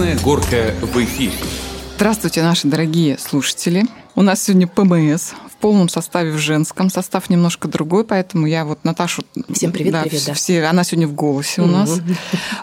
Красная горка в эфире. Здравствуйте, наши дорогие слушатели. У нас сегодня ПМС полном составе в женском, состав немножко другой, поэтому я вот Наташу... Всем привет, да, привет, да. Все, она сегодня в голосе у нас.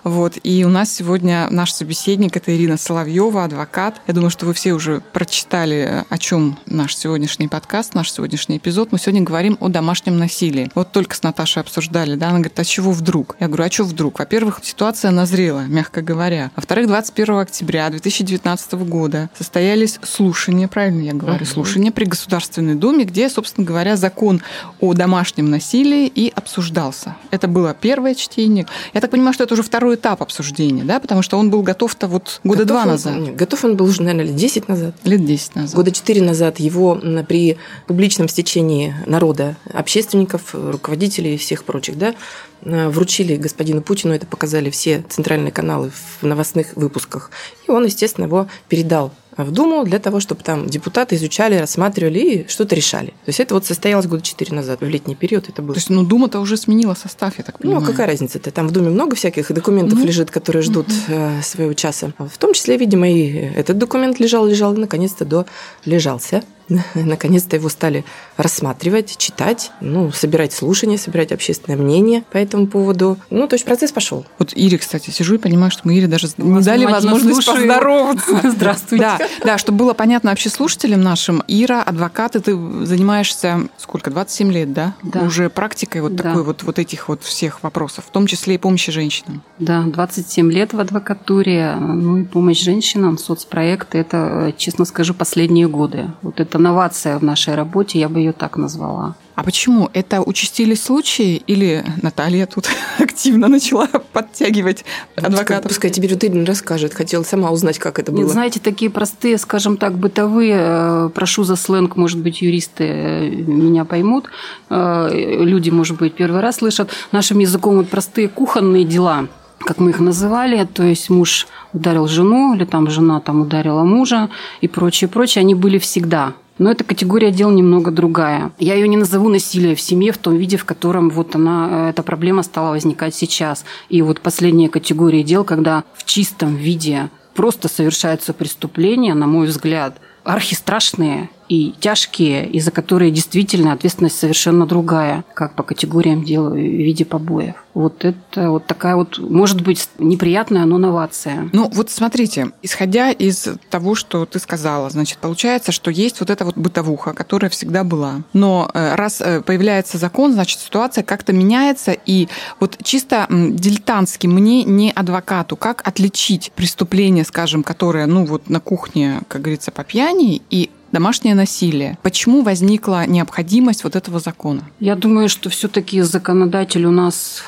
Вот, и у нас сегодня наш собеседник, это Ирина Соловьева, адвокат. Я думаю, что вы все уже прочитали, о чем наш сегодняшний подкаст, наш сегодняшний эпизод. Мы сегодня говорим о домашнем насилии. Вот только с Наташей обсуждали, да, она говорит, а чего вдруг? Я говорю, а что вдруг? Во-первых, ситуация назрела, мягко говоря. Во-вторых, 21 октября 2019 года состоялись слушания, правильно я говорю, слушания при Государственной Думе Думе, где, собственно говоря, закон о домашнем насилии и обсуждался. Это было первое чтение. Я так понимаю, что это уже второй этап обсуждения, да, потому что он был готов-то вот года готов два он, назад. Нет, готов он был уже, наверное, лет 10 назад. Лет 10 назад. Года 4 назад его при публичном стечении народа, общественников, руководителей и всех прочих, да, вручили господину Путину, это показали все центральные каналы в новостных выпусках. И он, естественно, его передал в Думу для того, чтобы там депутаты изучали, рассматривали и что-то решали. То есть это вот состоялось года четыре назад, в летний период это было. То есть, ну, Дума-то уже сменила состав, я так понимаю. Ну, какая разница-то? Там в Думе много всяких документов ну, лежит, которые ждут угу. своего часа. В том числе, видимо, и этот документ лежал, лежал, и наконец-то до лежался. Наконец-то его стали рассматривать, читать, ну, собирать слушания, собирать общественное мнение по этому поводу. Ну, то есть процесс пошел. Вот Ире, кстати, сижу и понимаю, что мы Ире даже не дали возможность слушаю. поздороваться. Здравствуйте. Да, да, чтобы было понятно вообще слушателям нашим, Ира, адвокат, и ты занимаешься сколько, 27 лет, да? Да. Уже практикой вот да. такой вот, вот этих вот всех вопросов, в том числе и помощи женщинам. Да, 27 лет в адвокатуре, ну и помощь женщинам, соцпроекты, это, честно скажу, последние годы. Вот это новация в нашей работе, я бы ее так назвала. А почему? Это участились случаи или Наталья тут активно начала подтягивать адвокатов? Пускай тебе Ирина расскажет. Хотела сама узнать, как это было. Нет, знаете, такие простые, скажем так, бытовые, э, прошу за сленг, может быть, юристы э, меня поймут, э, люди, может быть, первый раз слышат, нашим языком вот простые кухонные дела – как мы их называли, то есть муж ударил жену, или там жена там ударила мужа и прочее, прочее, они были всегда. Но эта категория дел немного другая. Я ее не назову насилие в семье в том виде, в котором вот она, эта проблема стала возникать сейчас. И вот последняя категория дел, когда в чистом виде просто совершается преступление, на мой взгляд, архистрашные и тяжкие, и за которые действительно ответственность совершенно другая, как по категориям дел в виде побоев. Вот это вот такая вот, может быть, неприятная, но новация. Ну, вот смотрите, исходя из того, что ты сказала, значит, получается, что есть вот эта вот бытовуха, которая всегда была. Но э, раз э, появляется закон, значит, ситуация как-то меняется, и вот чисто дилетантски мне, не адвокату, как отличить преступление, скажем, которое, ну, вот на кухне, как говорится, по пьяни, и домашнее насилие. Почему возникла необходимость вот этого закона? Я думаю, что все-таки законодатель у нас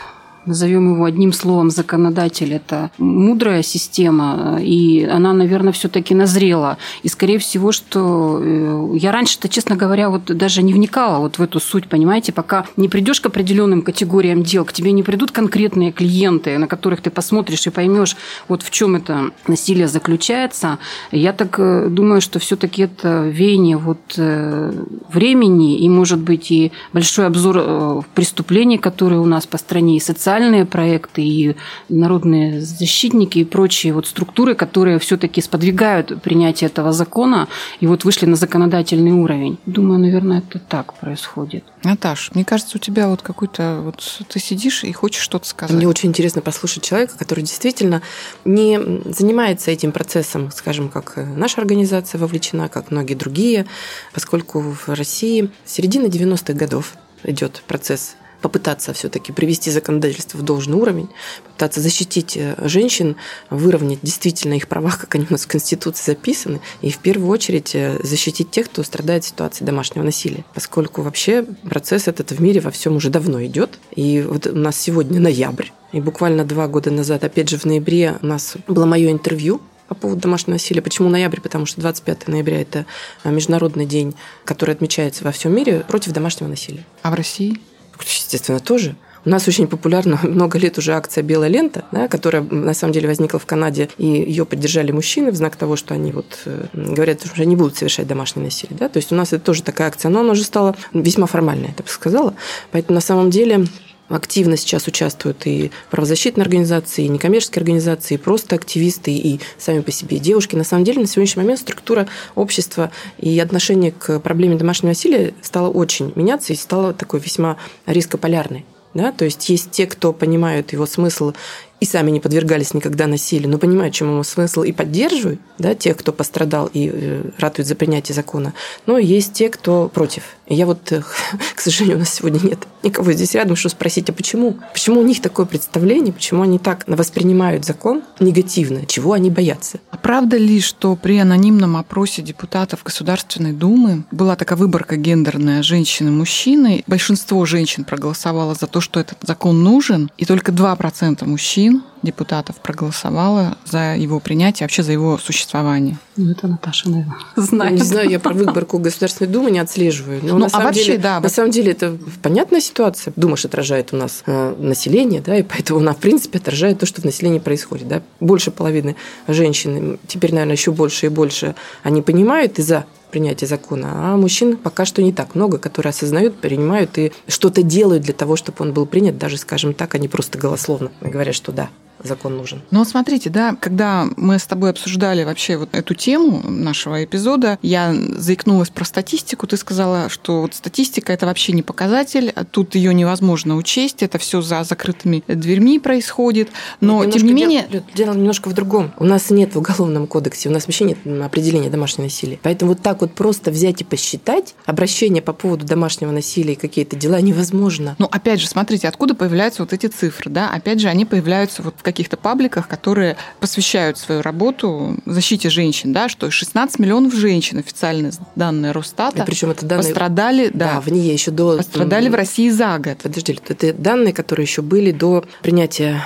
назовем его одним словом, законодатель, это мудрая система, и она, наверное, все-таки назрела. И, скорее всего, что э, я раньше-то, честно говоря, вот даже не вникала вот в эту суть, понимаете, пока не придешь к определенным категориям дел, к тебе не придут конкретные клиенты, на которых ты посмотришь и поймешь, вот в чем это насилие заключается. Я так э, думаю, что все-таки это веяние вот э, времени и, может быть, и большой обзор преступлений, которые у нас по стране, и социальные социальные проекты, и народные защитники, и прочие вот структуры, которые все-таки сподвигают принятие этого закона, и вот вышли на законодательный уровень. Думаю, наверное, это так происходит. Наташ, мне кажется, у тебя вот какой-то... Вот ты сидишь и хочешь что-то сказать. Мне очень интересно послушать человека, который действительно не занимается этим процессом, скажем, как наша организация вовлечена, как многие другие, поскольку в России с середины 90-х годов идет процесс попытаться все-таки привести законодательство в должный уровень, попытаться защитить э, женщин, выровнять действительно их права, как они у нас в Конституции записаны, и в первую очередь э, защитить тех, кто страдает в ситуации домашнего насилия. Поскольку вообще процесс этот в мире во всем уже давно идет. И вот у нас сегодня ноябрь, и буквально два года назад, опять же в ноябре, у нас было мое интервью по поводу домашнего насилия. Почему ноябрь? Потому что 25 ноября – это э, международный день, который отмечается во всем мире против домашнего насилия. А в России? Естественно, тоже. У нас очень популярна много лет уже акция «Белая лента», да, которая на самом деле возникла в Канаде, и ее поддержали мужчины в знак того, что они вот э, говорят, что они будут совершать домашнее насилие. Да? То есть у нас это тоже такая акция, но она уже стала весьма формальная, я так сказала. Поэтому на самом деле активно сейчас участвуют и правозащитные организации, и некоммерческие организации, и просто активисты, и сами по себе девушки. На самом деле на сегодняшний момент структура общества и отношение к проблеме домашнего насилия стало очень меняться и стало такой весьма рискополярной. Да? То есть есть те, кто понимают его смысл и сами не подвергались никогда насилию, но понимают, чем ему смысл, и поддерживают да, тех, кто пострадал и э, ратуют за принятие закона. Но есть те, кто против. И я вот, э, к сожалению, у нас сегодня нет никого здесь рядом, чтобы спросить, а почему? Почему у них такое представление, почему они так воспринимают закон негативно, чего они боятся? А правда ли, что при анонимном опросе депутатов Государственной Думы была такая выборка гендерная женщины-мужчины? Большинство женщин проголосовало за то, что этот закон нужен, и только 2% мужчин мужчин, депутатов, проголосовало за его принятие, вообще за его существование. Ну, это Наташа, наверное, знает. Не знаю, я про выборку Государственной Думы не отслеживаю. Но ну, на а самом вообще, деле, да. На самом деле это понятная ситуация. Дума же отражает у нас э, население, да, и поэтому она, в принципе, отражает то, что в населении происходит. Да. Больше половины женщин, теперь, наверное, еще больше и больше, они понимают и за принятия закона, а мужчин пока что не так много, которые осознают, принимают и что-то делают для того, чтобы он был принят, даже, скажем так, они просто голословно говорят, что да, закон нужен. Ну вот смотрите, да, когда мы с тобой обсуждали вообще вот эту тему нашего эпизода, я заикнулась про статистику, ты сказала, что вот статистика это вообще не показатель, а тут ее невозможно учесть, это все за закрытыми дверьми происходит, но тем не менее... Дело, дело немножко в другом. У нас нет в уголовном кодексе, у нас вообще нет определения домашнего насилия. Поэтому вот так вот просто взять и посчитать обращения по поводу домашнего насилия и какие-то дела невозможно. Ну, опять же, смотрите, откуда появляются вот эти цифры, да? Опять же, они появляются вот в каких-то пабликах, которые посвящают свою работу защите женщин, да, что 16 миллионов женщин, официальные данные Росстата, причем это данные... пострадали, да, да, в ней еще до... пострадали в России за год. Подожди, это данные, которые еще были до принятия,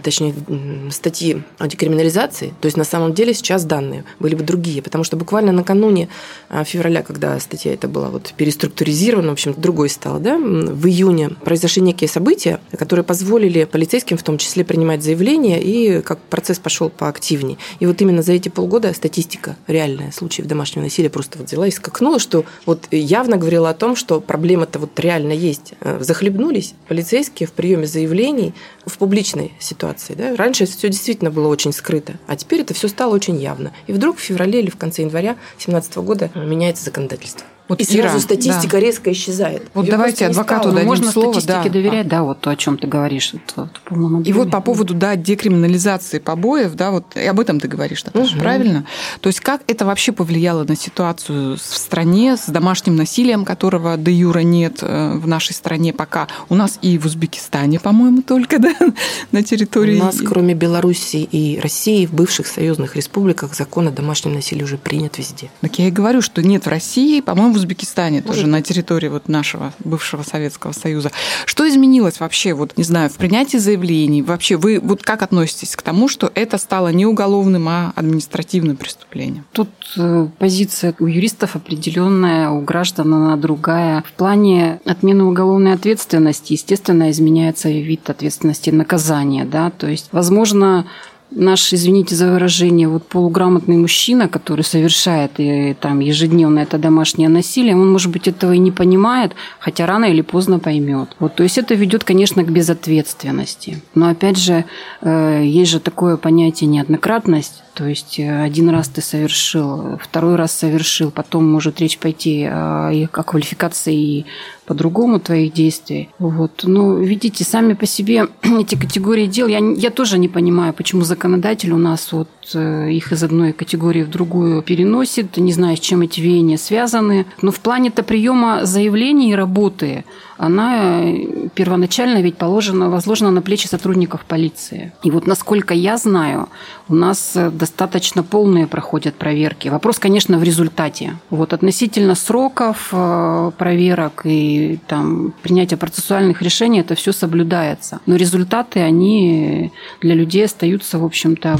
точнее, статьи о декриминализации. То есть на самом деле сейчас данные были бы другие, потому что буквально накануне а, февраля, когда статья эта была вот переструктуризирована, в общем, другой стала, да, в июне произошли некие события, которые позволили полицейским в том числе принимать заявления и как процесс пошел поактивнее. И вот именно за эти полгода статистика реальная случаев домашнего насилия просто вот взяла и скакнула, что вот явно говорила о том, что проблема-то вот реально есть. Э, захлебнулись полицейские в приеме заявлений в публичной ситуации. Да? Раньше все действительно было очень скрыто, а теперь это все стало очень явно. И вдруг в феврале или в конце января 2017 года меняется законодательство. Вот и Ира, сразу статистика да. резко исчезает. Вот Её давайте адвокату дадим Можно слово. статистике да. доверять, да, вот то, о чем ты говоришь. Это, это и вот по поводу да, декриминализации побоев, да, вот и об этом ты говоришь, Наташа, угу. правильно? То есть как это вообще повлияло на ситуацию в стране с домашним насилием, которого до юра нет э, в нашей стране пока? У нас и в Узбекистане, по-моему, только да, на территории... У нас, кроме Беларуси и России, в бывших союзных республиках закон о домашнем насилии уже принят везде. Так я и говорю, что нет в России, по-моему, в Узбекистане Может. тоже, на территории вот нашего бывшего Советского Союза. Что изменилось вообще, вот, не знаю, в принятии заявлений? Вообще, вы вот как относитесь к тому, что это стало не уголовным, а административным преступлением? Тут э, позиция у юристов определенная, у граждан она другая. В плане отмены уголовной ответственности, естественно, изменяется вид ответственности наказания. Да? То есть, возможно, наш, извините за выражение, вот полуграмотный мужчина, который совершает и, там, ежедневно это домашнее насилие, он, может быть, этого и не понимает, хотя рано или поздно поймет. Вот, то есть это ведет, конечно, к безответственности. Но опять же, э, есть же такое понятие неоднократность. То есть э, один раз ты совершил, второй раз совершил, потом может речь пойти о, о квалификации по-другому твоих действий. Вот. Но видите, сами по себе эти категории дел, я, я тоже не понимаю, почему законодатель у нас вот э, их из одной категории в другую переносит, не знаю, с чем эти веяния связаны. Но в плане-то приема заявлений и работы она э, первоначально ведь положена, возложена на плечи сотрудников полиции. И вот насколько я знаю, у нас достаточно полные проходят проверки. Вопрос, конечно, в результате. Вот относительно сроков э, проверок и там, принятия процессуальных решений, это все соблюдается. Но результаты, они для людей остаются, в общем-то,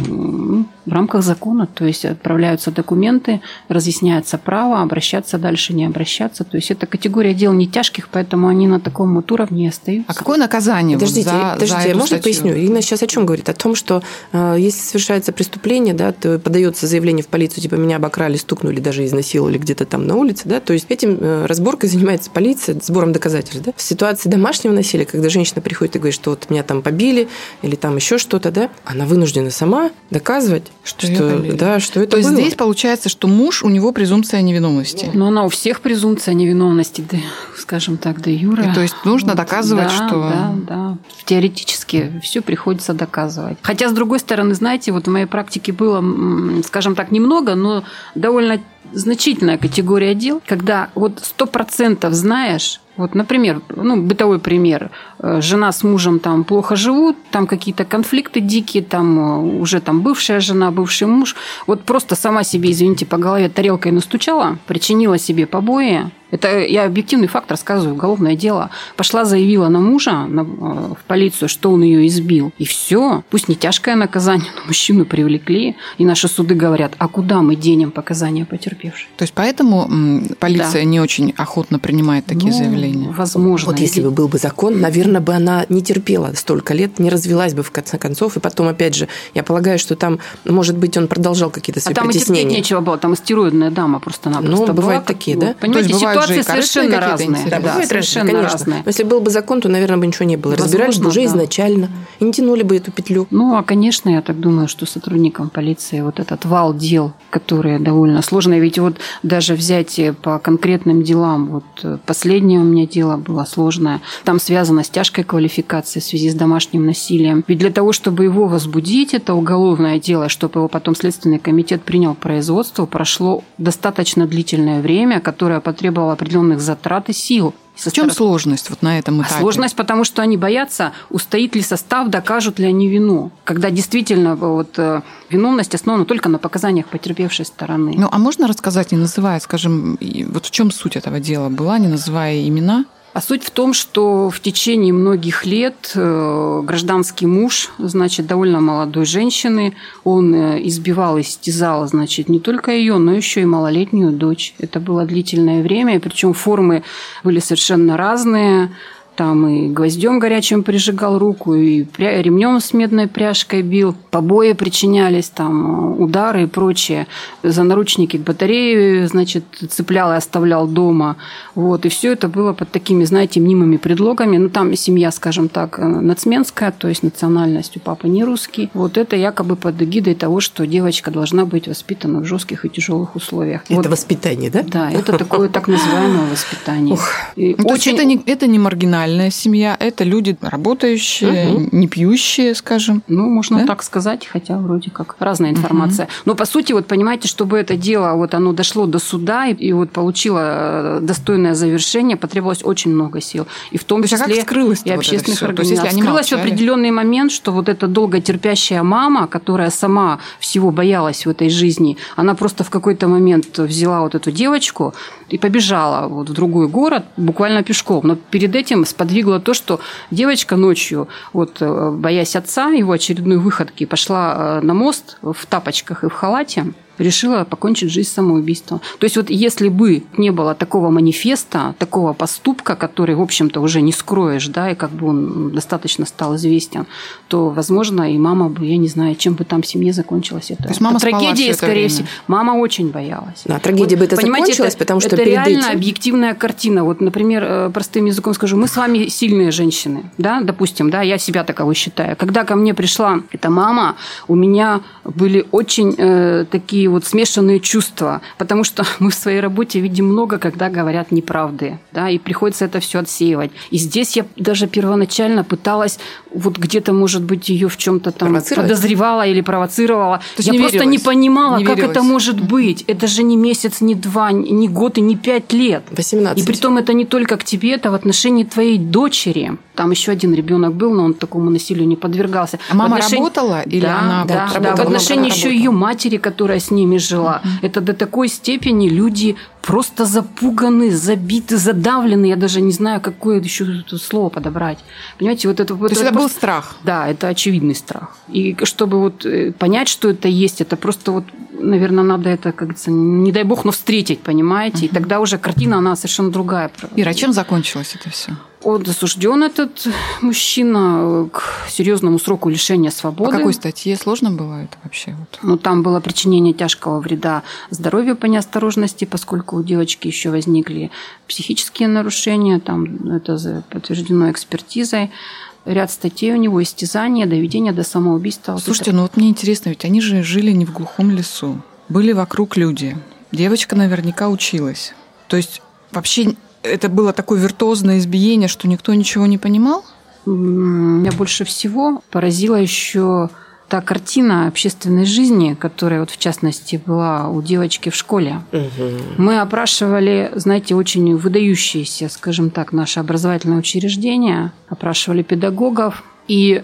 в рамках закона. То есть отправляются документы, разъясняется право, обращаться дальше, не обращаться. То есть это категория дел не тяжких, поэтому они они на таком вот уровне остаются. А какое наказание Подождите, вот за, подождите, за эту можно статью? поясню? Ирина сейчас о чем говорит? О том, что э, если совершается преступление, да, то подается заявление в полицию, типа меня обокрали, стукнули, даже изнасиловали где-то там на улице, да, то есть этим э, разборкой занимается полиция, сбором доказательств, да. В ситуации домашнего насилия, когда женщина приходит и говорит, что вот меня там побили или там еще что-то, да, она вынуждена сама доказывать, Что что, да, что это То есть было. здесь получается, что муж, у него презумпция невиновности. Но она у всех презумпция невиновности, да, скажем так, да, Юра. И то есть нужно доказывать, да, что- Да, да. Теоретически все приходится доказывать. Хотя, с другой стороны, знаете, вот в моей практике было, скажем так, немного, но довольно значительная категория дел, когда вот сто процентов знаешь, вот, например, ну, бытовой пример. Э, Жена с мужем там плохо живут, там какие-то конфликты дикие, там э, уже там бывшая жена, бывший муж. Вот просто сама себе, извините, по голове тарелкой настучала, причинила себе побои. Это я объективный факт рассказываю, уголовное дело. Пошла, заявила на мужа на- э, в полицию, что он ее избил. И все. Пусть не тяжкое наказание, но мужчину привлекли. И наши суды говорят, а куда мы денем показания потерпевшей? То есть поэтому м, полиция не очень охотно принимает такие Ну, заявления. Возможно. Вот если бы был бы закон, наверное, бы она не терпела столько лет, не развелась бы в конце концов. И потом, опять же, я полагаю, что там, может быть, он продолжал какие-то А свои там и терпеть притеснения. нечего было, там стероидная дама просто-напросто Ну, была. бывают такие, да? Понимаете, То есть бывают же и ситуации совершенно разные. Да, Да, совершенно разные, конечно. разные. Но если был бы закон, то, наверное, бы ничего не было. Разбирались бы Возможно, уже да. изначально. И не тянули бы эту петлю. Ну, а, конечно, я так думаю, что сотрудникам полиции вот этот вал дел, которые довольно сложные, ведь вот даже взять по конкретным делам, вот э, последнее у меня дело было сложное, там связано с тяжкой квалификацией в связи с домашним насилием. Ведь для того, чтобы его возбудить, это уголовное дело, чтобы его потом Следственный комитет принял производство, прошло достаточно длительное время, которое потребовало определенных затрат и сил. Со В чем стороны- сложность вот на этом а этапе? сложность, потому что они боятся, устоит ли состав, докажут ли они вину. Когда действительно вот, э, виновность основана только на показаниях потерпевшей стороны. Ну, а можно рассказать, не называя, скажем, вот в чем суть этого дела была, не называя имена? А суть в том, что в течение многих лет э, гражданский муж, значит, довольно молодой женщины, он э, избивал и стязал, значит, не только ее, но еще и малолетнюю дочь. Это было длительное время, причем формы были совершенно разные. Там и гвоздем горячим прижигал руку, и ремнем с медной пряжкой бил, побои причинялись, там э, удары и прочее. За наручники к батарее, значит, цеплял и оставлял дома. Вот. И все это было под такими, знаете, мнимыми предлогами. Ну, там семья, скажем так, э, нацменская, то есть национальность у папы не русский. Вот это якобы под эгидой того, что девочка должна быть воспитана в жестких и тяжелых условиях. Это Вот. воспитание, да? Да, это такое так называемое воспитание. И Ну, очень- это не, это не маргинальная семья, это люди работающие, не пьющие, скажем. Ну, можно Да? так сказать, хотя вроде как разная информация. Но по сути, вот понимаете, чтобы это дело, вот оно дошло до суда и, и вот получило э, достойное завершение, потребовалось очень много сил. И в том То есть, а как числе скрылось-то и вот общественных всё? То есть, если организаций. они Скрылось в молчали? определенный момент, что вот эта долготерпящая мама, которая сама всего боялась в этой жизни, она просто в какой-то момент взяла вот эту девочку и побежала вот в другой город буквально пешком. Но перед этим сподвигло то, что девочка ночью, вот, э, боясь отца, его очередной выходки, пошла э, на мост в тапочках и в халате, решила покончить жизнь самоубийством. То есть вот если бы не было такого манифеста, такого поступка, который, в общем-то, уже не скроешь, да, и как бы он достаточно стал известен, то, возможно, и мама бы, я не знаю, чем бы там в семье закончилось это. То есть мама это трагедия, это скорее время? всего. Мама очень боялась. Да, трагедия бы это понимаете, закончилась, потому что это перед реально этим- объективная картина. Вот, например, э, простым языком скажу, мы с вами сильные женщины, да, допустим, да, я себя таковой считаю. Когда ко мне пришла эта мама, у меня были очень э, такие вот смешанные чувства, потому что мы в своей работе видим много, когда говорят неправды, да, и приходится это все отсеивать. И здесь я даже первоначально пыталась вот где-то, может быть, ее в чем-то там подозревала или провоцировала. есть я не просто верилось? не понимала, Не как верилось? это может быть. Это же не месяц, не два, не год и не пять лет. 18. И при том это не только к тебе, это в отношении твоей дочери. Там еще один ребенок был, но он такому насилию не подвергался. А мама отношении- работала или да, она да, вот да, работала? в отношении еще работала. ее матери, которая с ними жила. Это до такой степени люди просто запуганы, забиты, задавлены. Я даже не знаю, какое еще слово подобрать. Понимаете, вот это... То есть это был страх. Да, это очевидный страх. И чтобы вот э, понять, что это есть, это просто вот, наверное, надо это, как говорится, не дай бог, но встретить, понимаете? И тогда уже картина, она совершенно другая. Ира, а чем закончилось это все? Он осужден, этот мужчина, к серьезному сроку лишения свободы. По какой статье сложно было это вообще? Вот? Ну, там было причинение тяжкого вреда здоровью по неосторожности, поскольку у девочки еще возникли психические нарушения, там это подтверждено экспертизой ряд статей у него, истязание, доведение до самоубийства. Слушайте, вот ну вот мне интересно, ведь они же жили не в глухом лесу. Были вокруг люди. Девочка наверняка училась. То есть вообще это было такое виртуозное избиение, что никто ничего не понимал? Меня больше всего поразила еще та картина общественной жизни, которая вот в частности была у девочки в школе. Угу. Мы опрашивали, знаете, очень выдающиеся, скажем так, наши образовательные учреждения, опрашивали педагогов, и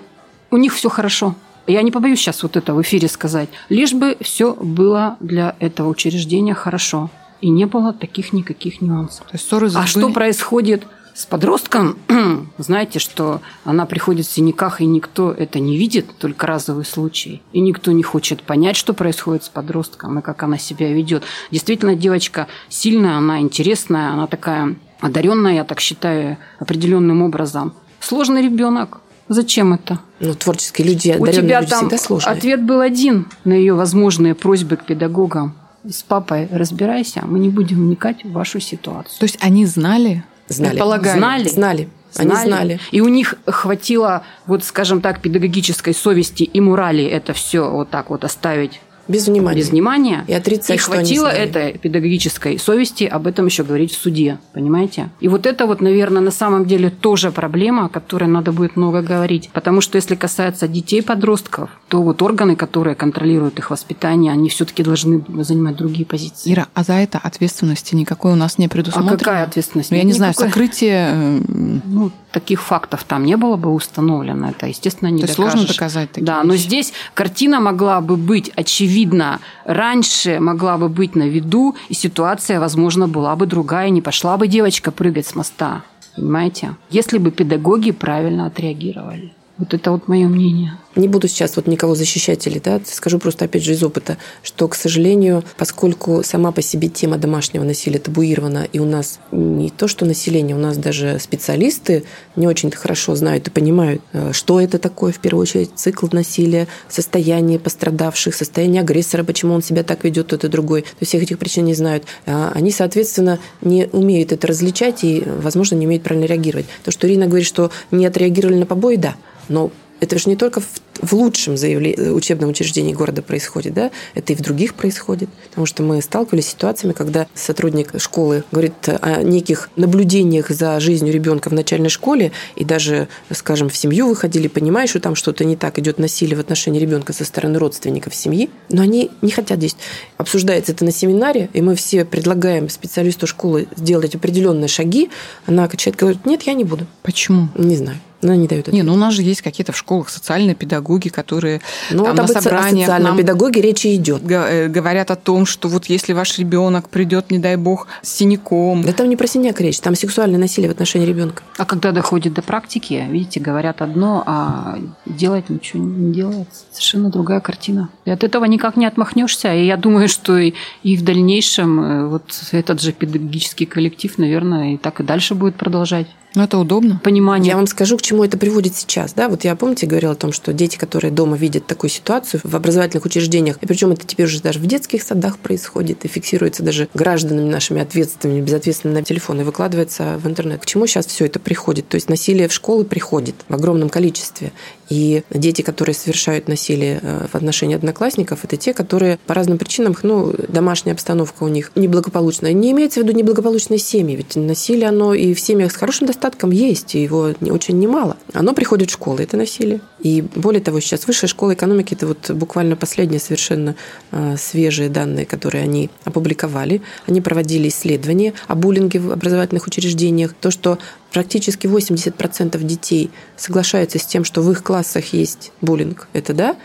у них все хорошо. Я не побоюсь сейчас вот это в эфире сказать. Лишь бы все было для этого учреждения хорошо. И не было таких никаких нюансов. То есть ссоры а что происходит с подростком, знаете, что она приходит в синяках, и никто это не видит, только разовый случай. И никто не хочет понять, что происходит с подростком и как она себя ведет. Действительно, девочка сильная, она интересная, она такая одаренная, я так считаю, определенным образом. Сложный ребенок. Зачем это? Ну, творческие люди, одаренные У тебя люди там всегда сложные. ответ был один на ее возможные просьбы к педагогам. С папой разбирайся, мы не будем вникать в вашу ситуацию. То есть они знали, Знали. Предполагали. Знали. Знали. Они знали. знали. И у них хватило, вот скажем так, педагогической совести и морали это все вот так вот оставить без внимания. Без внимания. И отрицать, И хватило этой педагогической совести об этом еще говорить в суде. Понимаете? И вот это вот, наверное, на самом деле тоже проблема, о которой надо будет много говорить. Потому что если касается детей, подростков, то вот органы, которые контролируют их воспитание, они все-таки должны занимать другие позиции. Ира, а за это ответственности никакой у нас не предусмотрено? А какая ответственность? Ну, я не Никакой. знаю, сокрытие... Э, ну, таких фактов там не было бы установлено. Это, естественно, не То докажешь. сложно доказать такие Да, вещи. но здесь картина могла бы быть очевидна раньше, могла бы быть на виду, и ситуация, возможно, была бы другая, не пошла бы девочка прыгать с моста. Понимаете? Если бы педагоги правильно отреагировали. Вот это вот мое мнение. Не буду сейчас вот никого защищать или да, скажу просто опять же из опыта, что, к сожалению, поскольку сама по себе тема домашнего насилия табуирована, и у нас не то, что население, у нас даже специалисты не очень хорошо знают и понимают, э, что это такое, в первую очередь, цикл насилия, состояние пострадавших, состояние агрессора, почему он себя так ведет, тот и другой. То есть всех этих причин не знают. А они, соответственно, не умеют это различать и, возможно, не умеют правильно реагировать. То, что Ирина говорит, что не отреагировали на побои, да, но это же не только в, в лучшем заявле, учебном учреждении города происходит, да, это и в других происходит. Потому что мы сталкивались с ситуациями, когда сотрудник школы говорит о неких наблюдениях за жизнью ребенка в начальной школе, и даже, скажем, в семью выходили, понимая, что там что-то не так, идет насилие в отношении ребенка со стороны родственников семьи, но они не хотят действовать. Обсуждается это на семинаре, и мы все предлагаем специалисту школы сделать определенные шаги, она качает, говорит, нет, я не буду. Почему? Не знаю. Она не дает Не, ну у нас же есть какие-то в школах социальные педагоги, которые ну, там, вот на собраниях о нам педагоге речи идет. Э, говорят о том, что вот если ваш ребенок придет, не дай бог, с синяком. Да там не про синяк речь, там сексуальное насилие в отношении ребенка. А когда доходит до практики, видите, говорят одно, а делать ничего не делается. Совершенно другая картина. И от этого никак не отмахнешься. И я думаю, что и, и в дальнейшем э, вот этот же педагогический коллектив, наверное, и так и дальше будет продолжать. Ну, это удобно. Понимание. Я вам скажу, к чему это приводит сейчас. Да? Вот я, помните, говорила о том, что дети, которые дома видят такую ситуацию в образовательных учреждениях, и причем это теперь уже даже в детских садах происходит, и фиксируется даже гражданами нашими ответственными, безответственными на телефон, и выкладывается в интернет. К чему сейчас все это приходит? То есть насилие в школы приходит в огромном количестве. И дети, которые совершают насилие э, в отношении одноклассников, это те, которые по разным причинам, ну, домашняя обстановка у них неблагополучная. Не имеется в виду неблагополучные семьи, ведь насилие, оно и в семьях с хорошим достатком есть, и его очень немало. Оно приходит в школы, это насилие. И более того, сейчас высшая школа экономики, это вот буквально последние совершенно э, свежие данные, которые они опубликовали. Они проводили исследования о буллинге в образовательных учреждениях. То, что практически 80% детей соглашаются с тем, что в их классах есть буллинг. Это да.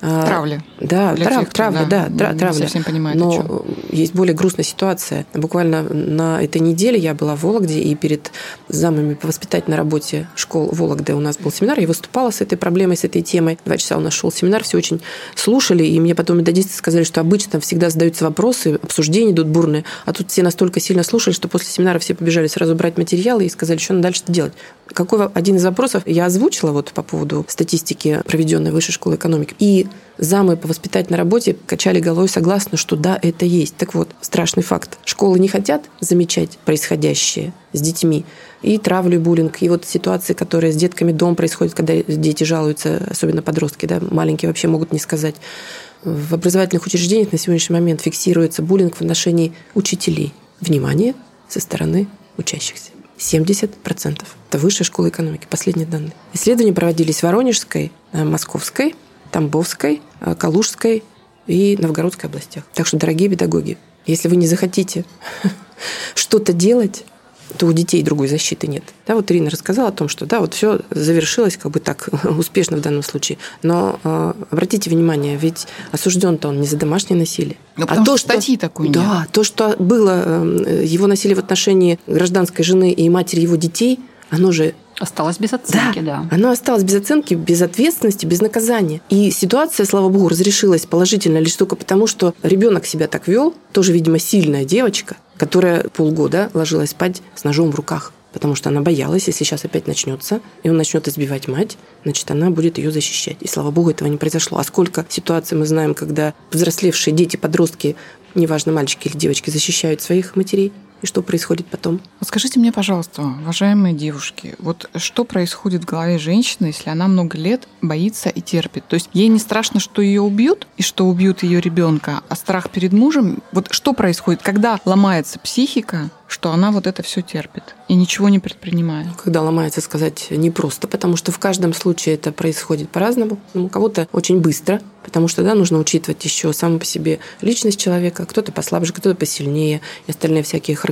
А, травля. Да, Для трав, тех, травля, да, да не травля. совсем понимает, Но есть более грустная ситуация. Буквально на этой неделе я была в Вологде, и перед замами по воспитательной работе школ Вологды у нас был семинар, я выступала с этой проблемой, с этой темой. Два часа у нас шел семинар, все очень слушали, и мне потом методисты сказали, что обычно там всегда задаются вопросы, обсуждения идут бурные, а тут все настолько сильно слушали, что после семинара все побежали сразу брать материалы и сказали, надо дальше делать? Какой один из вопросов я озвучила вот по поводу статистики, проведенной Высшей школы экономики. И замы по воспитательной работе качали головой согласно, что да, это есть. Так вот, страшный факт. Школы не хотят замечать происходящее с детьми. И травлю, и буллинг, и вот ситуации, которые с детками дом происходят, когда дети жалуются, особенно подростки, да, маленькие вообще могут не сказать. В образовательных учреждениях на сегодняшний момент фиксируется буллинг в отношении учителей. Внимание со стороны учащихся. 70%. Это высшая школа экономики, последние данные. Исследования проводились в Воронежской, э, Московской, Тамбовской, э, Калужской и Новгородской областях. Так что, дорогие педагоги, если вы не захотите что-то делать, то у детей другой защиты нет. Да, вот Ирина рассказала о том, что да, вот все завершилось как бы так успешно в данном случае. Но э, обратите внимание, ведь осужден-то он не за домашнее насилие. Ну, а то, что статьи такой Да, нет. то, что было э, его насилие в отношении гражданской жены и матери его детей, оно же Осталось без оценки, да. да. Оно осталось без оценки, без ответственности, без наказания. И ситуация, слава богу, разрешилась положительно лишь только потому, что ребенок себя так вел, тоже, видимо, сильная девочка, которая полгода ложилась спать с ножом в руках потому что она боялась, если сейчас опять начнется, и он начнет избивать мать, значит, она будет ее защищать. И слава богу, этого не произошло. А сколько ситуаций мы знаем, когда взрослевшие дети, подростки, неважно, мальчики или девочки, защищают своих матерей, и что происходит потом. Вот скажите мне, пожалуйста, уважаемые девушки, вот что происходит в голове женщины, если она много лет боится и терпит? То есть ей не страшно, что ее убьют и что убьют ее ребенка, а страх перед мужем. Вот что происходит, когда ломается психика, что она вот это все терпит и ничего не предпринимает. Когда ломается, сказать непросто, потому что в каждом случае это происходит по-разному. Ну, у кого-то очень быстро, потому что да, нужно учитывать еще саму по себе личность человека. Кто-то послабже, кто-то посильнее и остальные всякие характеристики.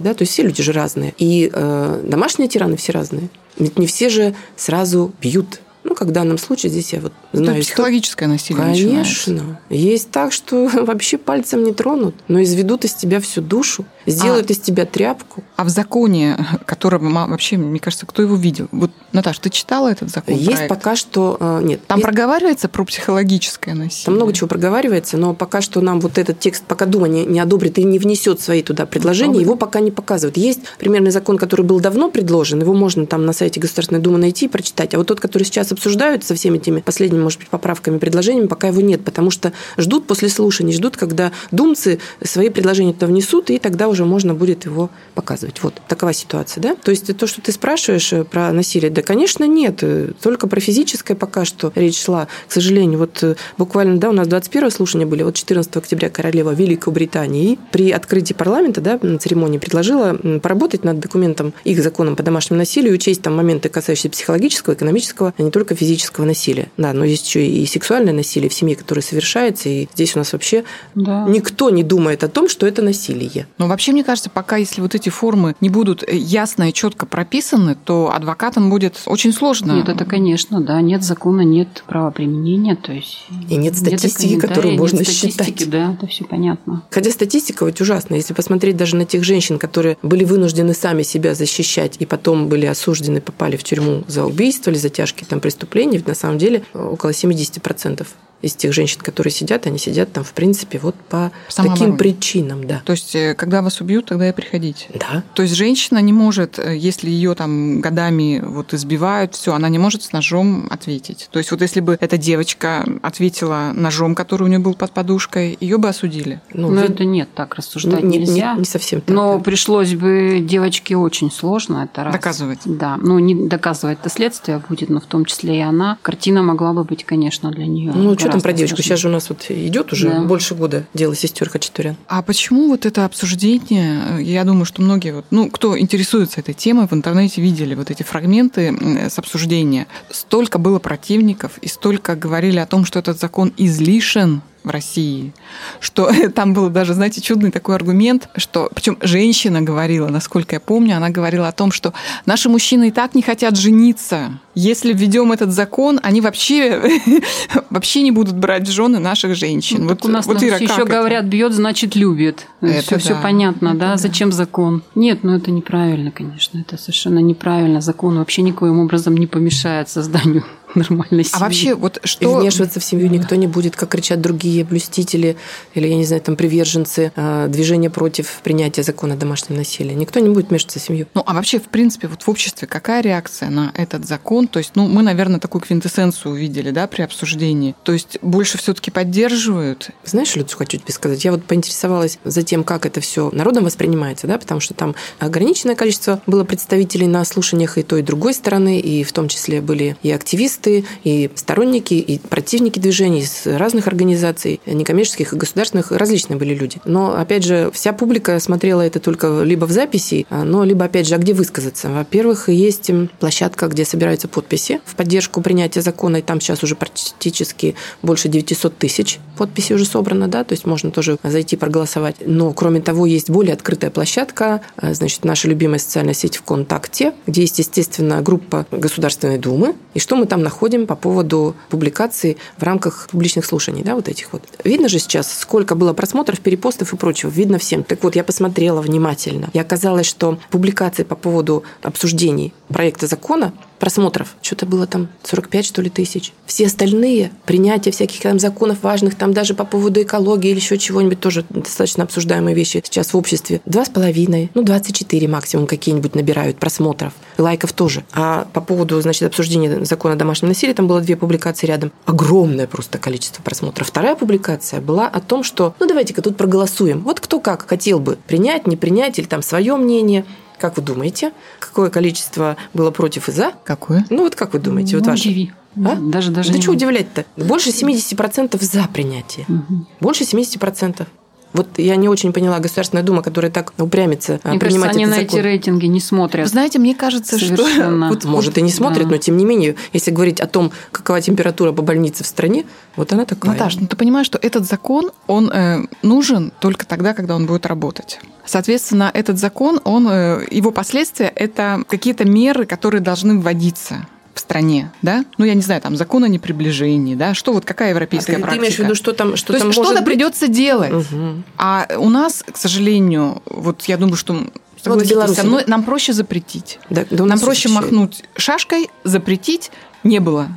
Да? То есть все люди же разные. И э, домашние тираны все разные. Ведь не все же сразу бьют ну, как в данном случае, здесь я вот знаю... Это психологическое насилие Конечно. Начинается. Есть так, что вообще пальцем не тронут, но изведут из тебя всю душу, сделают а, из тебя тряпку. А в законе, которого вообще, мне кажется, кто его видел? Вот, Наташа, ты читала этот закон? Есть проект? пока что... Э, нет. Там есть... проговаривается про психологическое насилие? Там много чего проговаривается, но пока что нам вот этот текст, пока Дума не, не одобрит и не внесет свои туда предложения, его пока не показывают. Есть примерный закон, который был давно предложен, его можно там на сайте Государственной Думы найти и прочитать. А вот тот, который сейчас обсуждают со всеми этими последними, может быть, поправками, предложениями, пока его нет, потому что ждут после слушаний, ждут, когда думцы свои предложения туда внесут, и тогда уже можно будет его показывать. Вот такова ситуация, да? То есть то, что ты спрашиваешь э, про насилие, да, конечно, нет. Э, только про физическое пока что речь шла. К сожалению, вот э, буквально, да, у нас 21 слушания были, вот 14 октября королева Великобритании при открытии парламента, да, на церемонии предложила поработать над документом их законом по домашнему насилию, учесть там моменты, касающиеся психологического, экономического, а не только физического насилия. Да, но есть еще и сексуальное насилие в семье, которое совершается, и здесь у нас вообще да. никто не думает о том, что это насилие. Ну, вообще, мне кажется, пока если вот эти формы не будут э, ясно и четко прописаны, то адвокатам будет очень сложно. Нет, это, конечно, да, нет закона, нет правоприменения, то есть... И нет статистики, которую можно нет считать. да, это все понятно. Хотя статистика ведь ужасная. Если посмотреть даже на тех женщин, которые были вынуждены сами себя защищать и потом были осуждены, попали в тюрьму за убийство или за тяжкие там преступления, ведь на самом деле около 70% из тех женщин, которые сидят, они сидят там, в принципе, вот по таким причинам, да. То есть, э, когда вас убьют, тогда и приходите. Да. То есть, женщина не может, э, если ее там годами вот избивают, все, она не может с ножом ответить. То есть, вот если бы эта девочка ответила ножом, который у нее был под подушкой, ее бы осудили. Ну, Но это нет, так рассуждать не, нельзя. Не, не совсем так. Но да. пришлось бы девочке очень сложно это раз. Доказывать. Да, ну не доказывать это следствие будет, но в том числе и она. Картина могла бы быть, конечно, для нее. Ну, что там про девочку? Сейчас же у нас вот идет уже да. больше года дело сестер Хачатурян. А почему вот это обсуждение, я думаю, что многие, вот, ну, кто интересуется этой темой, в интернете видели вот эти фрагменты с обсуждения. Столько было противников и столько говорили о том, что этот закон излишен, в России, что там был даже, знаете, чудный такой аргумент, что, причем женщина говорила, насколько я помню, она говорила о том, что наши мужчины и так не хотят жениться. Если введем этот закон, они вообще, вообще не будут брать в жены наших женщин. Ну, вот у нас, вот, Ира, еще говорят, бьет, значит любит. Это все, да. все понятно, да? да? Зачем закон? Нет, ну это неправильно, конечно. Это совершенно неправильно. Закон вообще никоим образом не помешает созданию нормальной семьи. А вообще, вот что... И вмешиваться в семью никто не будет, как кричат другие блюстители или, я не знаю, там, приверженцы э, движения против принятия закона о домашнем насилии. Никто не будет вмешиваться в семью. Ну, а вообще, в принципе, вот в обществе какая реакция на этот закон? То есть, ну, мы, наверное, такую квинтэссенцию увидели, да, при обсуждении. То есть, больше все таки поддерживают? Знаешь, Люд, хочу тебе сказать, я вот поинтересовалась за тем, как это все народом воспринимается, да, потому что там ограниченное количество было представителей на слушаниях и той, и другой стороны, и в том числе были и активисты, и сторонники, и противники движений из разных организаций, некоммерческих и государственных, различные были люди. Но, опять же, вся публика смотрела это только либо в записи, а, но либо, опять же, а где высказаться. Во-первых, есть площадка, где собираются подписи в поддержку принятия закона, и там сейчас уже практически больше 900 тысяч подписей уже собрано, да, то есть можно тоже зайти проголосовать. Но, кроме того, есть более открытая площадка, а, значит, наша любимая социальная сеть ВКонтакте, где есть, естественно, группа Государственной Думы, и что мы там находим по поводу публикаций в рамках публичных слушаний, да, вот этих вот. Видно же сейчас, сколько было просмотров, перепостов и прочего, видно всем. Так вот, я посмотрела внимательно, и оказалось, что публикации по поводу обсуждений проекта закона просмотров. Что-то было там 45, что ли, тысяч. Все остальные, принятие всяких там законов важных, там даже по поводу экологии или еще чего-нибудь, тоже достаточно обсуждаемые вещи сейчас в обществе. Два с половиной, ну, 24 максимум какие-нибудь набирают просмотров. Лайков тоже. А по поводу, значит, обсуждения закона о домашнем насилии, там было две публикации рядом. Огромное просто количество просмотров. Вторая публикация была о том, что, ну, давайте-ка тут проголосуем. Вот кто как хотел бы принять, не принять, или там свое мнение. Как вы думаете, какое количество было против и за? Какое? Ну вот как вы думаете? Ну, вот ваше. удиви. А? Даже, даже да не что удивлять-то? Больше 70% за принятие. Мгм. Больше 70%. Вот я не очень поняла Государственная Дума, которая так упрямится а, Мне кажется, принимать они этот на закон. эти рейтинги не смотрят. Знаете, мне кажется, что... Совершенно. Вот, Может, и не смотрит, да. но тем не менее, если говорить о том, какова температура по больнице в стране, вот она такая. Наташ, ну ты понимаешь, что этот закон, он э, нужен только тогда, когда он будет работать. Соответственно, этот закон, он, э, его последствия – это какие-то меры, которые должны вводиться в стране, да? Ну, я не знаю, там, закон о неприближении, да? Что вот, какая А европейская ты, ты практика? имеешь в виду, что там, что То там есть что-то быть? придется делать. Мгм. А у нас, к сожалению, вот я думаю, что согласитесь Беларуси, со мной, нам проще запретить. Да, да Нам проще всё махнуть шашкой, запретить не было.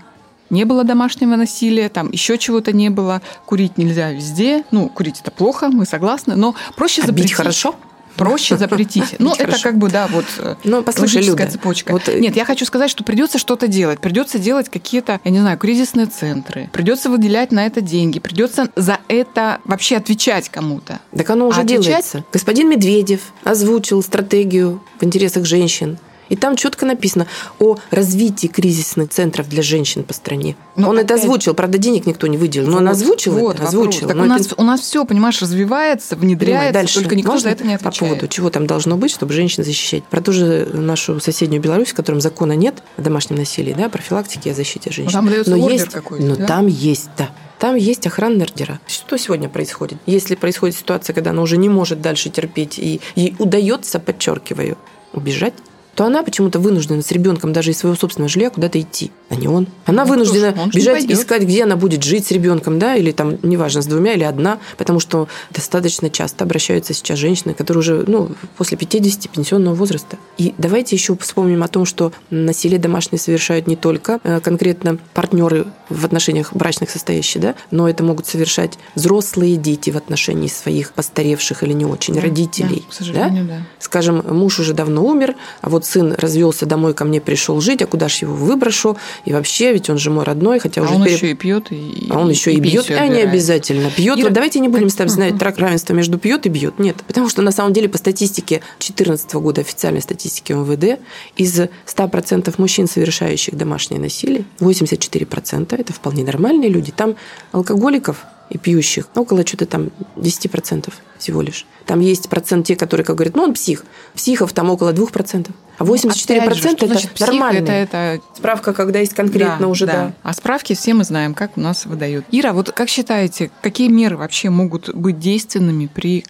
Не было домашнего насилия, там еще чего-то не было. Курить нельзя везде. Ну, курить это плохо, мы согласны, но проще А бить запретить. хорошо? Проще запретить. Ну, это хорошо. как бы, да, вот э, Ну, послушай, логическая Люда, цепочка. вот, э, Нет, я хочу сказать, что придется что-то делать. Придется делать какие-то, я не знаю, кризисные центры. Придется выделять на это деньги. Придется за это вообще отвечать кому-то. Так оно уже А отвечать- делается. Господин Медведев озвучил стратегию в интересах женщин. И там четко написано о развитии кризисных центров для женщин по стране. Но он это опять- озвучил, правда, денег никто не выделил, но он Вот, озвучил вот это, озвучил. Так Но у это нас, у нас все, понимаешь, развивается, Понимаю, внедряется, дальше. только никто Можно за это не По отвечает. поводу, чего там должно быть, чтобы женщин защищать. Про ту же нашу соседнюю Беларусь, в котором закона нет о домашнем насилии, да, профилактике и о защите женщин. там выдается но есть, но да? там есть, да. Там есть охранные ордера. Что сегодня происходит? Если происходит ситуация, когда она уже не может дальше терпеть, и ей удается, подчеркиваю, убежать, то она почему-то вынуждена с ребенком даже из своего собственного жилья куда-то идти, а не он. Она Ну, вынуждена слушай, он бежать, искать, где она будет жить с ребенком, да, или там, неважно, с двумя или одна, потому что достаточно часто обращаются сейчас женщины, которые уже, ну, после 50 пенсионного возраста. И давайте еще вспомним о том, что насилие домашнее совершают не только э, конкретно партнеры в отношениях брачных состоящие, да, но это могут совершать взрослые дети в отношении своих постаревших или не очень Да, родителей. да, к сожалению, да. Скажем, муж уже давно умер, а вот сын развелся домой ко мне пришел жить, а куда ж его выброшу? И вообще, ведь он же мой родной, хотя А уже он пере- еще и пьет, и, а он еще и, бьет, а не отбирает. обязательно пьет. Ира, Вот давайте не будем ставить знать трак равенства между пьет и бьет. Нет, потому что на самом деле по статистике 2014 года официальной статистики МВД из 100% мужчин, совершающих домашнее насилие, 84% это вполне нормальные люди. Там алкоголиков и пьющих около что-то там 10% всего лишь. Там есть процент те, которые, как говорят, ну он псих. Психов там около 2%. А 84% Ну, Опять же, что это значит нормально. Это, это Справка, когда есть конкретно уже, да. А справки все мы знаем, как у нас выдают. Ира, вот как считаете, какие меры вообще могут быть действенными при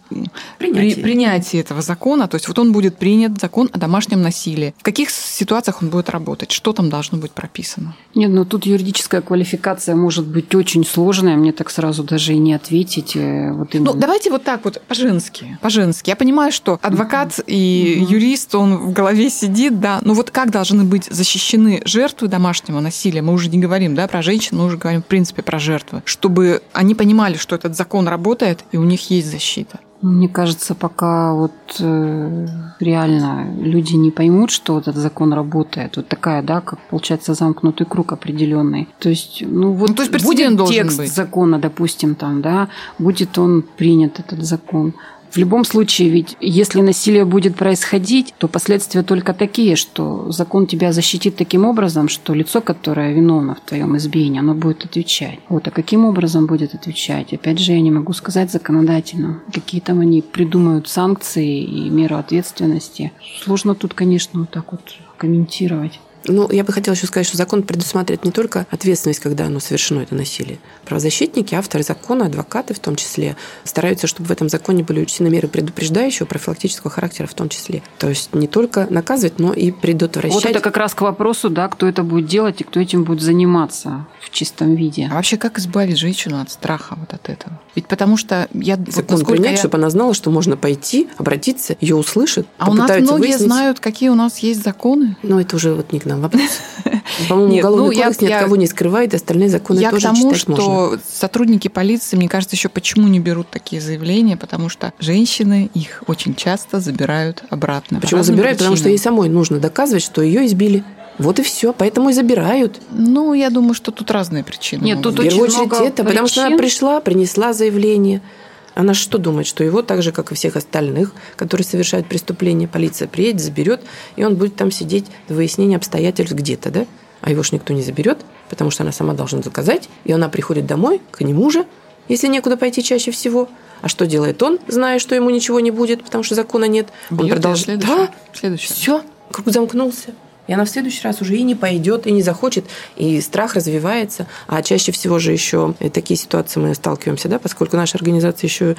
Принятии. при принятии этого закона? То есть вот он будет принят, закон о домашнем насилии. В каких ситуациях он будет работать? Что там должно быть прописано? Нет, ну тут юридическая квалификация может быть очень сложная, мне так сразу даже и не ответить. э, Вот именно. Ну, давайте вот так вот, по-женски. По-женски. Я понимаю, что адвокат и юрист, он в голове сидит, да. Ну вот как должны быть защищены жертвы домашнего насилия? Мы уже не говорим, да, про женщин, мы уже говорим, в принципе, про жертвы. Чтобы они понимали, что этот закон работает, и у них есть защита. Мне кажется, пока вот э, реально люди не поймут, что этот закон работает, вот такая, да, как получается замкнутый круг определенный. То есть, ну вот Ну, то есть будет текст быть. закона, допустим, там, да, будет он принят этот закон. В любом случае, ведь если насилие будет происходить, то последствия только такие, что закон тебя защитит таким образом, что лицо, которое виновно в твоем избиении, оно будет отвечать. Вот, а каким образом будет отвечать? Опять же, я не могу сказать законодательно. Какие там они придумают санкции и меры ответственности. Сложно тут, конечно, вот так вот комментировать. Ну, я бы хотела еще сказать, что закон предусматривает не только ответственность, когда оно совершено, это насилие. Правозащитники, авторы закона, адвокаты в том числе, стараются, чтобы в этом законе были учтены меры предупреждающего, профилактического характера в том числе. То есть не только наказывать, но и предотвращать. Вот это как раз к вопросу, да, кто это будет делать и кто этим будет заниматься в чистом виде. А вообще, как избавить женщину от страха вот от этого? Ведь потому что я... вот Закон насколько принять, я- чтобы она знала, что можно пойти, обратиться, ее услышат, А у нас многие выяснить. знают, какие у нас есть законы. Но это уже вот не к нам вопрос. По-моему, Нет, уголовный ну, я- кодекс ни я- от кого не скрывает, остальные законы Я к тоже тому, читать что можно. сотрудники полиции, мне кажется, еще почему не берут такие заявления, потому что женщины их очень часто забирают обратно. по Почему забирают? Потому что ей причинам. самой нужно доказывать, что ее избили. Вот и все. Поэтому и забирают. Ну, я думаю, что тут разные причины. Нет, тут В быть. первую очень очередь много это, потому что она причин. пришла, принесла заявление. Она что думает, что его так же, как и всех остальных, которые совершают преступление, полиция приедет, заберет, и он будет там сидеть до выяснения обстоятельств где-то, да? А его ж никто не заберет, потому что она сама должна заказать, и она приходит домой к нему же, если некуда пойти чаще всего. А что делает он, зная, что ему ничего не будет, потому что закона нет? Он Бьёт её продолжает. Да, следующую. все, круг замкнулся. И она в следующий раз уже и не пойдет, и не захочет, и страх развивается. А чаще всего же еще и такие ситуации мы сталкиваемся, да, поскольку наша организация еще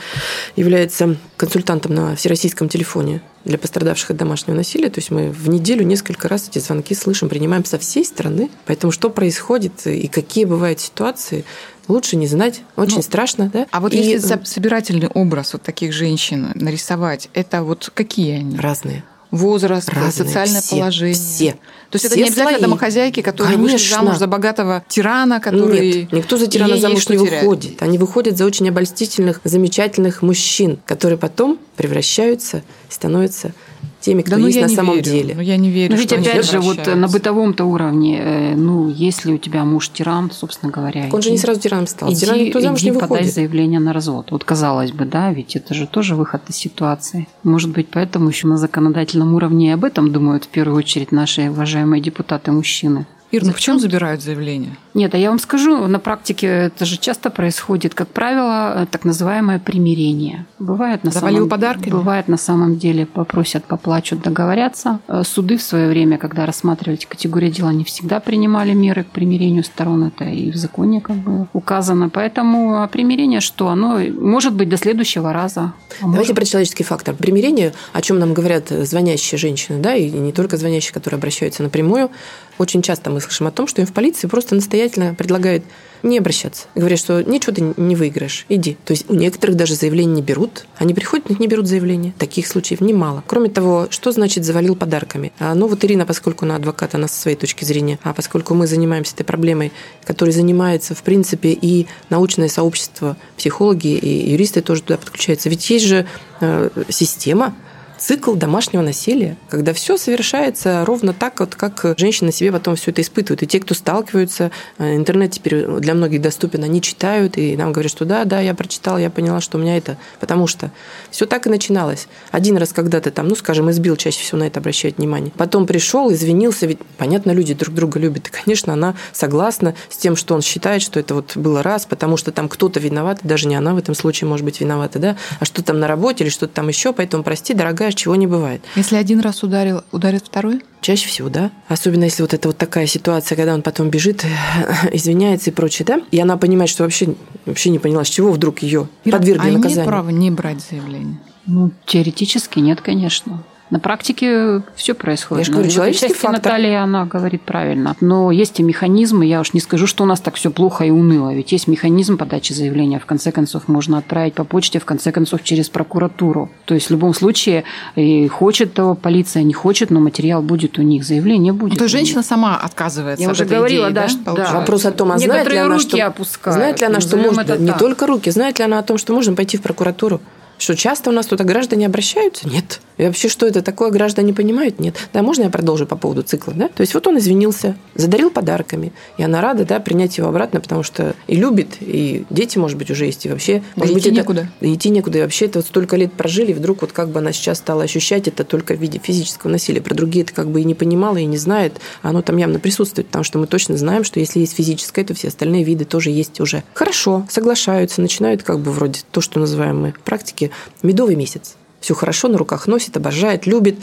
является консультантом на всероссийском телефоне для пострадавших от домашнего насилия. То есть мы в неделю несколько раз эти звонки слышим, принимаем со всей страны. Поэтому что происходит и какие бывают ситуации, лучше не знать. Очень Ну, страшно, да? А вот И, если со- собирательный образ вот таких женщин нарисовать, это вот какие они? Разные. Возраст, Разные, социальное все, положение. все. То есть это Все не обязательно слои. домохозяйки, которые вышли Конечно. замуж за богатого тирана, который... Нет, никто за тирана замуж не терять. выходит. Они выходят за очень обольстительных, замечательных мужчин, которые потом превращаются становятся теми, кто Да ну есть я на не самом верю. деле. Ну я не верю, Но ведь что они опять же, вот превращаются. на бытовом-то уровне, э, ну, если у тебя муж тиран, собственно говоря, Так он же иди- не сразу тираном стал. Иди, Тиран никто замуж иди не подай выходит. заявление на развод. Вот казалось бы, да, ведь это же тоже выход из ситуации. Может быть, поэтому еще на законодательном уровне и об этом думают в первую очередь наши уважаемые депутаты-мужчины. Ир, ну почему забирают заявление? Нет, а я вам скажу, на практике это же часто происходит, как правило, э, так называемое примирение. Бывает на Завалил самом, подарками? Бывает на самом деле попросят, поплачут, договорятся. Э, Суды в свое время, когда рассматривали эти категории дела, не всегда принимали меры к примирению сторон. Это и в законе как бы указано. Поэтому а примирение что? Оно может быть до следующего раза. А Давайте может- про человеческий фактор. Примирение, о чем нам говорят звонящие женщины, да, и не только звонящие, которые обращаются напрямую. Очень часто мы слышим о том, что им в полиции просто настоятельно предлагают не обращаться. Говорят, что ничего ты не выиграешь, иди. То есть у некоторых даже заявления не берут. Они приходят, но не берут заявление. Таких случаев немало. Кроме того, что значит завалил подарками? А, Ну вот Ирина, поскольку она адвокат, она со своей точки зрения, а поскольку мы занимаемся этой проблемой, которой занимается, в принципе, и научное сообщество, психологи и юристы тоже туда подключаются. Ведь есть же э, система, цикл домашнего насилия, когда все совершается ровно так, вот, как женщины себе потом все это испытывают. И те, кто сталкиваются, э, интернет теперь для многих доступен, они читают, и нам говорят, что да, да, я прочитала, я поняла, что у меня это. Потому что все так и начиналось. Один раз когда-то там, ну, скажем, избил, чаще всего на это обращают внимание. Потом пришел, извинился, ведь, понятно, люди друг друга любят. И, конечно, она согласна с тем, что он считает, что это вот было раз, потому что там кто-то виноват, даже не она в этом случае может быть виновата, да, а что там на работе или что-то там еще, поэтому прости, дорогая, чего не бывает. Если один раз ударил, ударит второй? Чаще всего, да. Особенно если вот это вот такая ситуация, когда он потом бежит, извиняется и прочее, да. И она понимает, что вообще, вообще не поняла, с чего вдруг ее Ира, подвергли а имеет наказанию. право не брать заявление? Ну, теоретически нет, конечно. На практике все происходит. Я же говорю, человеческий фактор. Наталья, она говорит правильно. Но есть и механизмы, я уж не скажу, что у нас так все плохо и уныло. Ведь есть механизм подачи заявления. В конце концов, можно отправить по почте, в конце концов, через прокуратуру. То есть, в любом случае, и хочет того полиция, не хочет, но материал будет у них, заявление будет. То есть, женщина сама отказывается Я от уже этой говорила, идеи, да, да? да. Вопрос о том, а знает ли она, руки что... Знает ли она, что Назовем можно... это Не так. только руки. Знает ли она о том, что можно пойти в прокуратуру? Что часто у нас туда граждане обращаются? Нет. И вообще, что это такое, граждане понимают? Нет. Да, можно я продолжу по поводу цикла? Да? То есть вот он извинился, задарил подарками, и она рада да, принять его обратно, потому что и любит, и дети, может быть, уже есть, и вообще... Да может быть, идти это- некуда. да идти некуда. И вообще это вот столько лет прожили, и вдруг вот как бы она сейчас стала ощущать это только в виде физического насилия. Про другие это как бы и не понимала, и не знает, а оно там явно присутствует, потому что мы точно знаем, что если есть физическое, то все остальные виды тоже есть уже. Хорошо, соглашаются, начинают как бы вроде то, что называем мы в практике медовый месяц. Все хорошо, на руках носит, обожает, любит.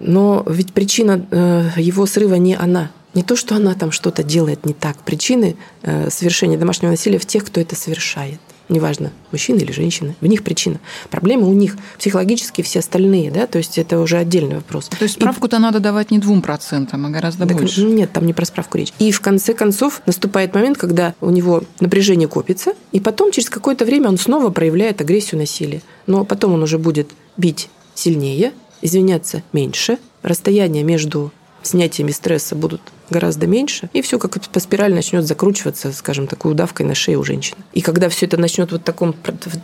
Но ведь причина э, его срыва не она. Не то, что она там что-то делает не так. Причины э, совершения домашнего насилия в тех, кто это совершает. Неважно, мужчина или женщина. В них причина. Проблемы у них. Психологически все остальные. Да? То есть это уже отдельный вопрос. То есть И- справку-то надо давать не двум процентам, а гораздо так, больше. нет, там не про справку речь. И в конце концов наступает момент, когда у него напряжение копится, и потом через какое-то время он снова проявляет агрессию насилия. Но потом он уже будет бить сильнее, извиняться меньше, расстояние между снятиями стресса будут гораздо меньше, и все как по спирали начнет закручиваться, скажем, такой удавкой на шее у женщины. И когда все это начнет вот в таком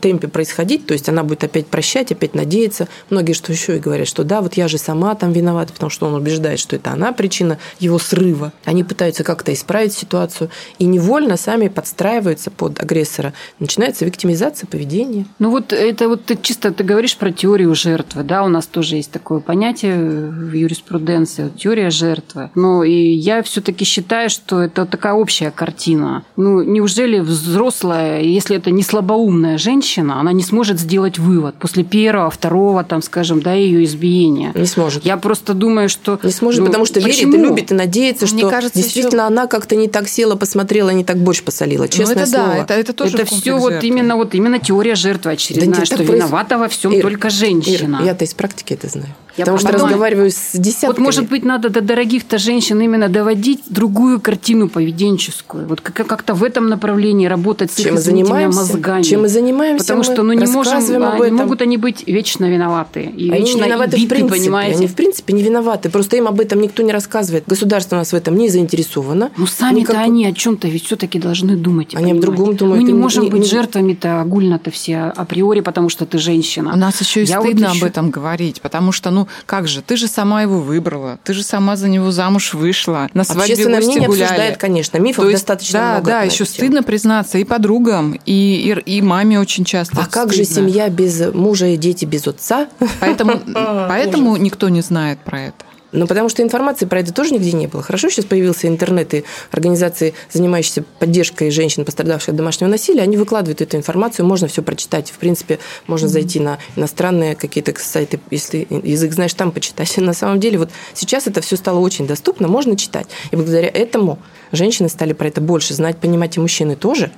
темпе происходить, то есть она будет опять прощать, опять надеяться, многие что еще и говорят, что да, вот я же сама там виновата, потому что он убеждает, что это она причина его срыва. Они пытаются как-то исправить ситуацию и невольно сами подстраиваются под агрессора. Начинается виктимизация поведения. Ну вот это вот ты чисто ты говоришь про теорию жертвы, да, у нас тоже есть такое понятие в юриспруденции, вот теория жертвы. Но и я все-таки считаю, что это такая общая картина. Ну неужели взрослая, если это не слабоумная женщина, она не сможет сделать вывод после первого, второго, там, скажем, да, ее избиения? Не сможет. Я просто думаю, что Не сможет, ну, потому что почему? верит и любит и надеется, Мне что кажется, действительно она как-то не так села, посмотрела, не так борщ посолила. Честное ну, это слово. да, это, это тоже это все вот жертвы. именно вот именно теория жертвы очередная, нет, что виновата во всем Ир, только женщина. Ир, я-то из практики это знаю. Я потому что понимаю. разговариваю с десятками. Вот, может быть, надо до дорогих-то женщин именно доводить другую картину поведенческую. Вот как- как-то в этом направлении работать с их, чем мы извините меня, занимаемся, мозгами. чем мы занимаемся, Потому что ну, не, можем, а, не этом. могут они быть вечно виноваты. И Они вечно не виноваты в биты, принципе. понимаете? Они в принципе не виноваты. Просто им об этом никто не рассказывает. Государство у нас в этом не заинтересовано. Ну, сами-то Никак- они о чем-то ведь все-таки должны думать. Они о понимать. другом думают. Мы не можем не- быть не- жертвами-то огульно-то все априори, потому что ты женщина. У нас еще и Я вот стыдно ещё- об этом говорить, потому что, ну, как же, ты же сама его выбрала, ты же сама за него замуж вышла, на свадьбе Общественное мнение гуляли. обсуждает, конечно. Мифов То есть, достаточно да, много. Да, на еще стыдно признаться и подругам, и, и, и маме очень часто. А как же семья без мужа и дети без отца? Поэтому, поэтому никто не знает про это. Ну, потому что информации про это тоже нигде не было. Хорошо, сейчас появился интернет и организации, занимающиеся поддержкой женщин, пострадавших от домашнего насилия, они выкладывают эту информацию, можно все прочитать. В принципе, можно зайти на иностранные какие-то сайты, если язык знаешь, там почитать. На самом деле, вот сейчас это все стало очень доступно, можно читать. И благодаря этому женщины стали про это больше знать, понимать, и мужчины тоже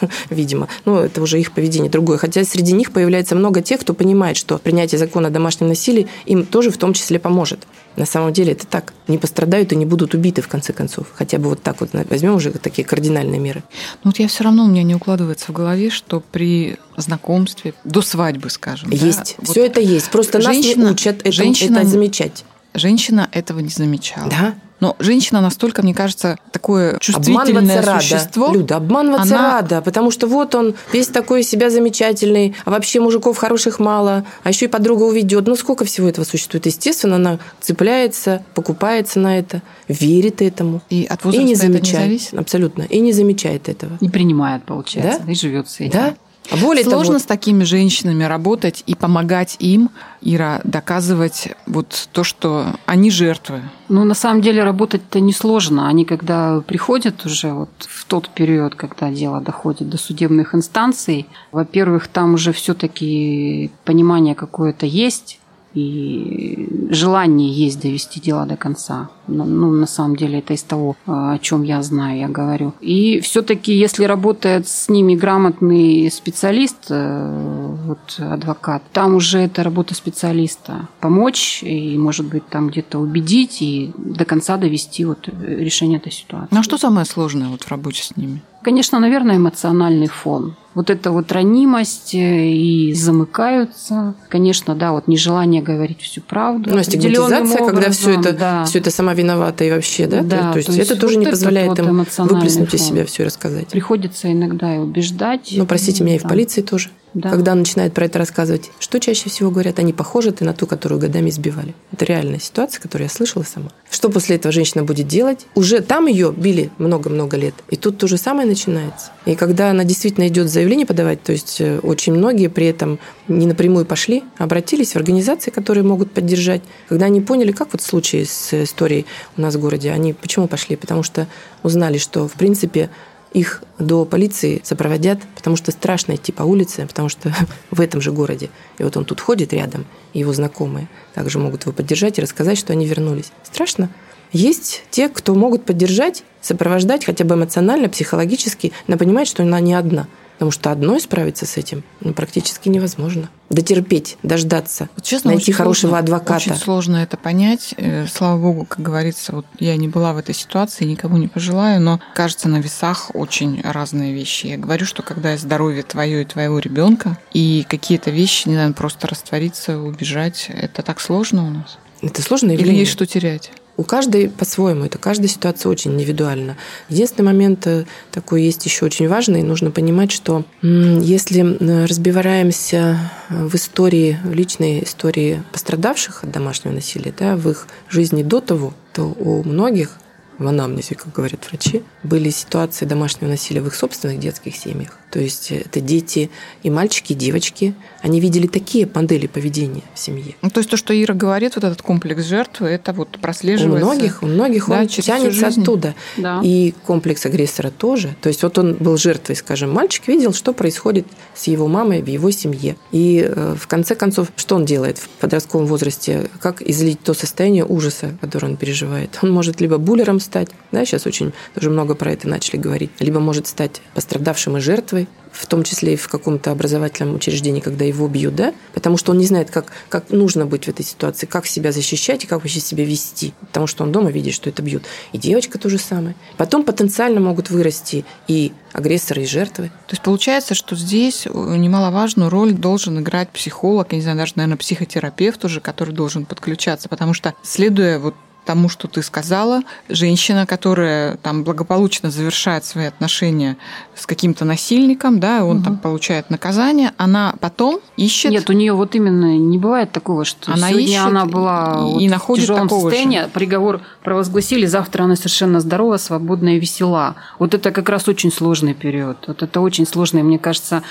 видимо. Ну, это уже их поведение другое. Хотя среди них появляется много тех, кто понимает, что принятие закона о домашнем насилии им тоже в том числе поможет. На самом деле это так. Не пострадают и не будут убиты, в конце концов. Хотя бы вот так вот возьмем уже такие кардинальные меры. Ну, вот я все равно у меня не укладывается в голове, что при знакомстве, до свадьбы, скажем, да, Есть. вот Все это есть. Просто нас женщина- не учат этому- женщина- это замечать. Женщина этого не замечала. Да? Но женщина настолько, мне кажется, такое чувствительное Обманываться существо. рада. Люда, обманываться она- рада, потому что вот он весь такой себя замечательный, а вообще мужиков хороших мало, а еще и подруга уведет. Ну, сколько всего этого существует? Естественно, она цепляется, покупается на это, верит этому. И от И возраста не это не замечает. зависит. Абсолютно. И не замечает этого. Не принимает, получается, Да? и живет с этим. Да? А более Сложно того, с такими женщинами работать и помогать им, Ира, доказывать вот то, что они жертвы. Ну, на самом деле, работать-то несложно. Они, когда приходят уже вот в тот период, когда дело доходит до судебных инстанций, во-первых, там уже все-таки понимание какое-то есть, и желание есть довести дело до конца. Ну, ну, на самом деле, это из того, о чем я знаю, я говорю. И все-таки, если работает с ними грамотный специалист, э, вот адвокат, там уже это работа специалиста. Помочь и, может быть, там где-то убедить и до конца довести вот решение этой ситуации. Ну а что самое сложное вот в работе с ними? Конечно, наверное, эмоциональный фон. Вот эта вот ранимость э, и замыкаются. Конечно, да, вот нежелание говорить всю правду. Ну, стигматизация, когда все это, да. все это сама виновата и вообще, да? да то, есть, то есть это вот тоже не позволяет им выплеснуть из себя все и рассказать. Приходится иногда и убеждать. Ну, простите меня, и в полиции тоже. Да. Когда начинают про это рассказывать, что чаще всего говорят, они похожи ты на ту, которую годами избивали. Это реальная ситуация, которую я слышала сама. Что после этого женщина будет делать? Уже там ее били много-много лет. И тут то же самое начинается. И когда она действительно идет заявление подавать, то есть э, очень многие при этом не напрямую пошли, обратились в организации, которые могут поддержать. Когда они поняли, как вот в с историей у нас в городе, они почему пошли? Потому что узнали, что в принципе их до полиции сопроводят, потому что страшно идти по улице, потому что в этом же городе. И вот он тут ходит рядом, и его знакомые также могут его поддержать и рассказать, что они вернулись. Страшно? Есть те, кто могут поддержать, сопровождать хотя бы эмоционально, психологически, но понимать, что она не одна – Потому что одной справиться с этим ну, практически невозможно. Дотерпеть, дождаться, вот, честно, найти хорошего сложно, адвоката. Очень сложно это понять. Э, слава богу, как говорится, вот я не была в этой ситуации, никому не пожелаю, но кажется, на весах очень разные вещи. Я говорю, что когда здоровье твое и твоего ребенка, и какие-то вещи, не знаю, просто раствориться, убежать, это так сложно у нас. Это сложно или есть что терять? У каждой по-своему, это каждая ситуация очень индивидуальна. Единственный момент э, такой есть еще очень важный, нужно понимать, что если разбиваемся в истории, в личной истории пострадавших от домашнего насилия, да, в их жизни до того, то у многих в анамнезе, как говорят врачи, были ситуации домашнего насилия в их собственных детских семьях. То есть это дети и мальчики, и девочки. Они видели такие модели поведения в семье. Ну, то есть то, что Ира говорит, вот этот комплекс жертвы, это вот прослеживается. У многих, у многих да, он тянется оттуда. Да. И комплекс агрессора тоже. То есть вот он был жертвой, скажем, мальчик видел, что происходит с его мамой в его семье. И э, в конце концов, что он делает в подростковом возрасте? Как излить то состояние ужаса, которое он переживает? Он может либо буллером стать, да, сейчас очень тоже много про это начали говорить, либо может стать пострадавшим и жертвой, в том числе и в каком-то образовательном учреждении, когда его бьют, да, потому что он не знает, как, как нужно быть в этой ситуации, как себя защищать и как вообще себя вести, потому что он дома видит, что это бьют. И девочка то же самое. Потом потенциально могут вырасти и агрессоры, и жертвы. То есть получается, что здесь немаловажную роль должен играть психолог, я не знаю, даже, наверное, психотерапевт уже, который должен подключаться, потому что, следуя вот тому, что ты сказала. Женщина, которая там благополучно завершает свои отношения с каким-то насильником, да, он угу. там получает наказание, она потом ищет. Нет, у нее вот именно не бывает такого, что она сегодня ищет она была и, вот и находит в тяжелом такого состоянии, же. приговор провозгласили, завтра она совершенно здорова, свободная и весела. Вот это как раз очень сложный период. Вот это очень сложный, мне кажется,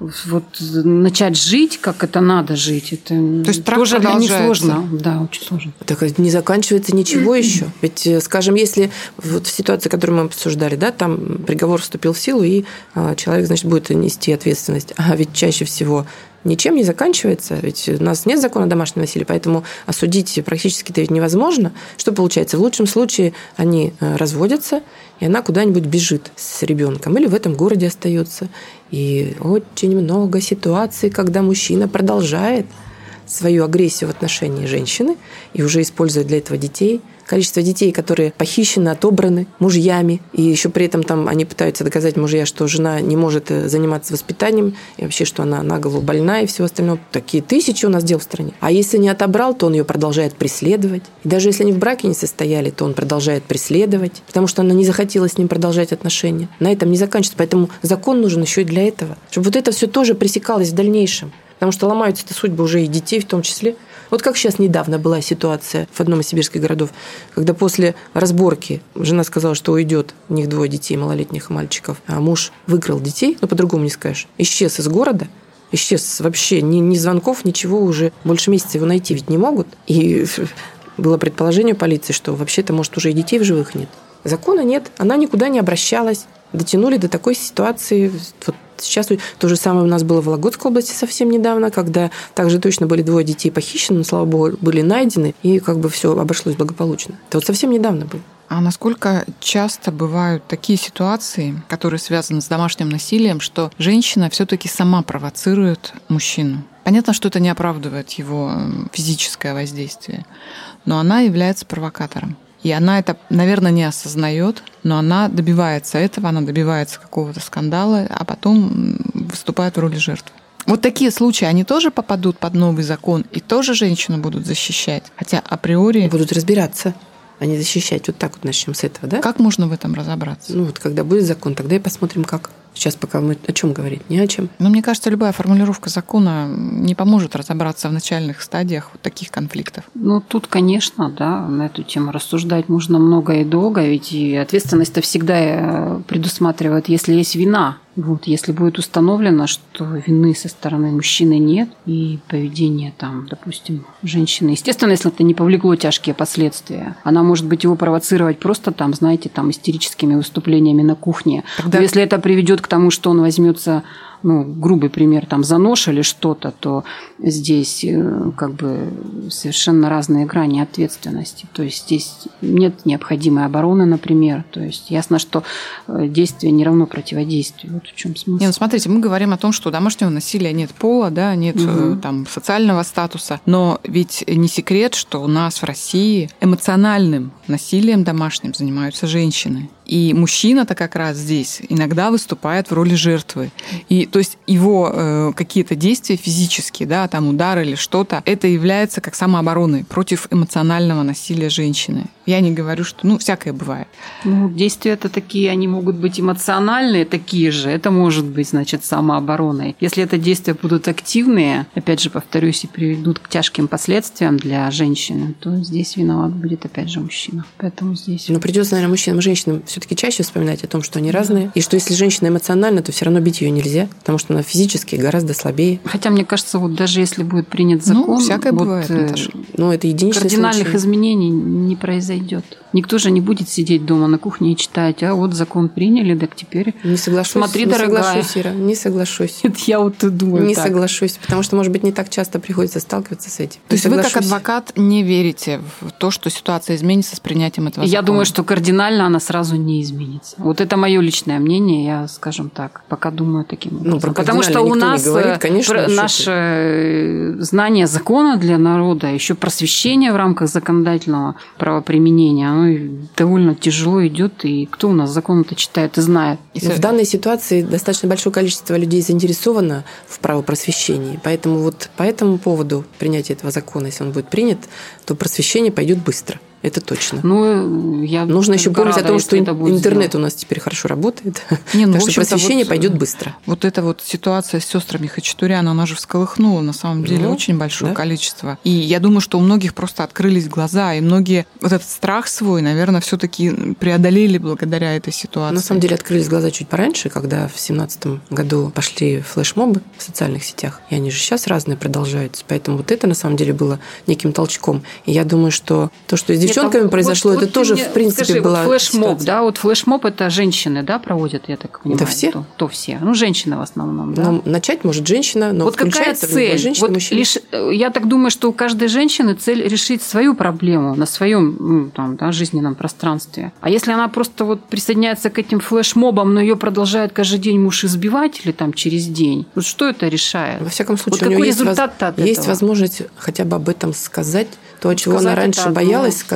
вот начать жить, как это надо жить, это То есть тоже для них сложно. Да, очень сложно. Так не заканчивается ничего еще. Ведь, э, скажем, если вот в ситуации, которую мы обсуждали, да, там приговор вступил в силу, и а, человек, значит, будет нести ответственность. А ведь чаще всего ничем не заканчивается. Ведь у нас нет закона домашнего насилия, поэтому осудить практически-то ведь невозможно. Что получается? В лучшем случае они э, разводятся, и она куда-нибудь бежит с ребенком или в этом городе остается. И очень много ситуаций, когда мужчина продолжает свою агрессию в отношении женщины и уже использует для этого детей – количество детей, которые похищены, отобраны мужьями, и еще при этом там они пытаются доказать мужья, что жена не может э, заниматься воспитанием, и вообще, что она на голову больна и все остальное. Такие тысячи у нас дел в стране. А если не отобрал, то он ее продолжает преследовать. И даже если они в браке не состояли, то он продолжает преследовать, потому что она не захотела с ним продолжать отношения. На этом не заканчивается. Поэтому закон нужен еще и для этого. Чтобы вот это все тоже пресекалось в дальнейшем. Потому что ломаются-то судьбы уже и детей в том числе. Вот как сейчас недавно была ситуация в одном из сибирских городов, когда после разборки жена сказала, что уйдет, у них двое детей, малолетних мальчиков, а муж выкрал детей, ну по-другому не скажешь, исчез из города, исчез вообще, ни, ни звонков, ничего уже, больше месяца его найти ведь не могут. И было предположение полиции, что вообще-то, может, уже и детей в живых нет. Закона нет, она никуда не обращалась. Дотянули до такой ситуации, вот сейчас то же самое у нас было в Вологодской области совсем недавно, когда также точно были двое детей похищены, но, слава богу, были найдены, и как бы все обошлось благополучно. Это вот совсем недавно было. А насколько часто бывают такие ситуации, которые связаны с домашним насилием, что женщина все-таки сама провоцирует мужчину? Понятно, что это не оправдывает его физическое воздействие, но она является провокатором. И она это, наверное, не осознает, но она добивается этого, она добивается какого-то скандала, а потом выступает в роли жертвы. Вот такие случаи, они тоже попадут под новый закон и тоже женщину будут защищать. Хотя априори... Будут разбираться а не защищать. Вот так вот начнем с этого, да? Как можно в этом разобраться? Ну вот когда будет закон, тогда и посмотрим, как. Сейчас пока мы о чем говорить? Ни о чем. Но мне кажется, любая формулировка закона не поможет разобраться в начальных стадиях вот таких конфликтов. Ну, тут, конечно, да, на эту тему рассуждать можно много и долго, ведь и ответственность-то всегда э, предусматривает, если есть вина, вот, если будет установлено, что вины со стороны мужчины нет, и поведение там, допустим, женщины, естественно, если это не повлекло тяжкие последствия, она может быть его провоцировать просто там, знаете, там истерическими выступлениями на кухне. Тогда... Но если это приведет к тому, что он возьмется ну, грубый пример, там, за нож или что-то, то здесь э, как бы совершенно разные грани ответственности. То есть здесь нет необходимой обороны, например. То есть ясно, что э, действие не равно противодействию. Вот в чем смысл. Не, ну, смотрите, мы говорим о том, что у домашнего насилия нет пола, да, нет угу. там социального статуса, но ведь не секрет, что у нас в России эмоциональным насилием домашним занимаются женщины. И мужчина-то как раз здесь иногда выступает в роли жертвы. И то есть его э, какие-то действия физические, да, там удар или что-то, это является как самообороной против эмоционального насилия женщины. Я не говорю, что, ну, всякое бывает. Ну, действия это такие, они могут быть эмоциональные, такие же. Это может быть, значит, самообороной. Если это действия будут активные, опять же, повторюсь, и приведут к тяжким последствиям для женщины, то здесь виноват будет, опять же, мужчина. Поэтому здесь... Ну, придется, наверное, мужчинам и женщинам все-таки чаще вспоминать о том, что они разные, и что если женщина эмоциональна, то все равно бить ее нельзя, потому что она физически гораздо слабее. Хотя, мне кажется, вот даже если будет принят ну, закон... Ну, всякое вот, бывает, э, Ну, это единичный Кардинальных случай. изменений не произойдет. Никто же не будет сидеть дома на кухне и читать, а вот закон приняли, так теперь не соглашусь, смотри, не дорогая. соглашусь, Ира, не соглашусь. Это я вот и думаю Не так. соглашусь, потому что, может быть, не так часто приходится сталкиваться с этим. То есть вы как адвокат не верите в то, что ситуация изменится с принятием этого Я закона? думаю, что кардинально она сразу не изменится. Вот это мое личное мнение, я, скажем так, пока думаю таким образом. Ну, про Потому что у нас не говорит, конечно, про- наше ты. э, знание закона для народа, еще просвещение в рамках законодательного правоприменения, оно довольно тяжело идет. И кто у нас закон-то читает и знает? Но в данной ситуации достаточно большое количество людей заинтересовано в правопросвещении. Поэтому вот по этому поводу принятия этого закона, если он будет принят, то просвещение пойдет быстро. Это точно. Ну, я Нужно еще помнить рада, о том, что интернет сделано. у нас теперь хорошо работает. Не, ну, так что просвещение вот, пойдет быстро. Вот эта вот ситуация с сестрами Хачатурян, она же всколыхнула на самом деле Ну, очень большое да. количество. И я думаю, что у многих просто открылись глаза, и многие вот этот страх свой, наверное, все-таки преодолели благодаря этой ситуации. На самом деле открылись глаза чуть пораньше, когда в семнадцатом году пошли флешмобы в социальных сетях, и они же сейчас разные продолжаются. Поэтому вот это на самом деле было неким толчком. И я думаю, что то, что с девчонками Нет, а произошло, вот- это вот тоже, мне в принципе, скажи, была вот флешмоб, ситуация. да, вот флешмоб это женщины, да, проводят, я так понимаю. все? То, то все. Ну, женщины в основном, да. Ну, начать может женщина, но вот какая цель? женщина, вот мужчина. лишь, э, я так думаю, что у каждой женщины цель решить свою проблему на своем ну, там, да, жизненном пространстве. А если она просто вот присоединяется к этим флешмобам, но ее продолжает каждый день муж избивать или там через день, вот что это решает? Во всяком случае, Вот у какой есть, воз- от есть этого? возможность хотя бы об этом сказать, то, чего она Сказать раньше это одно.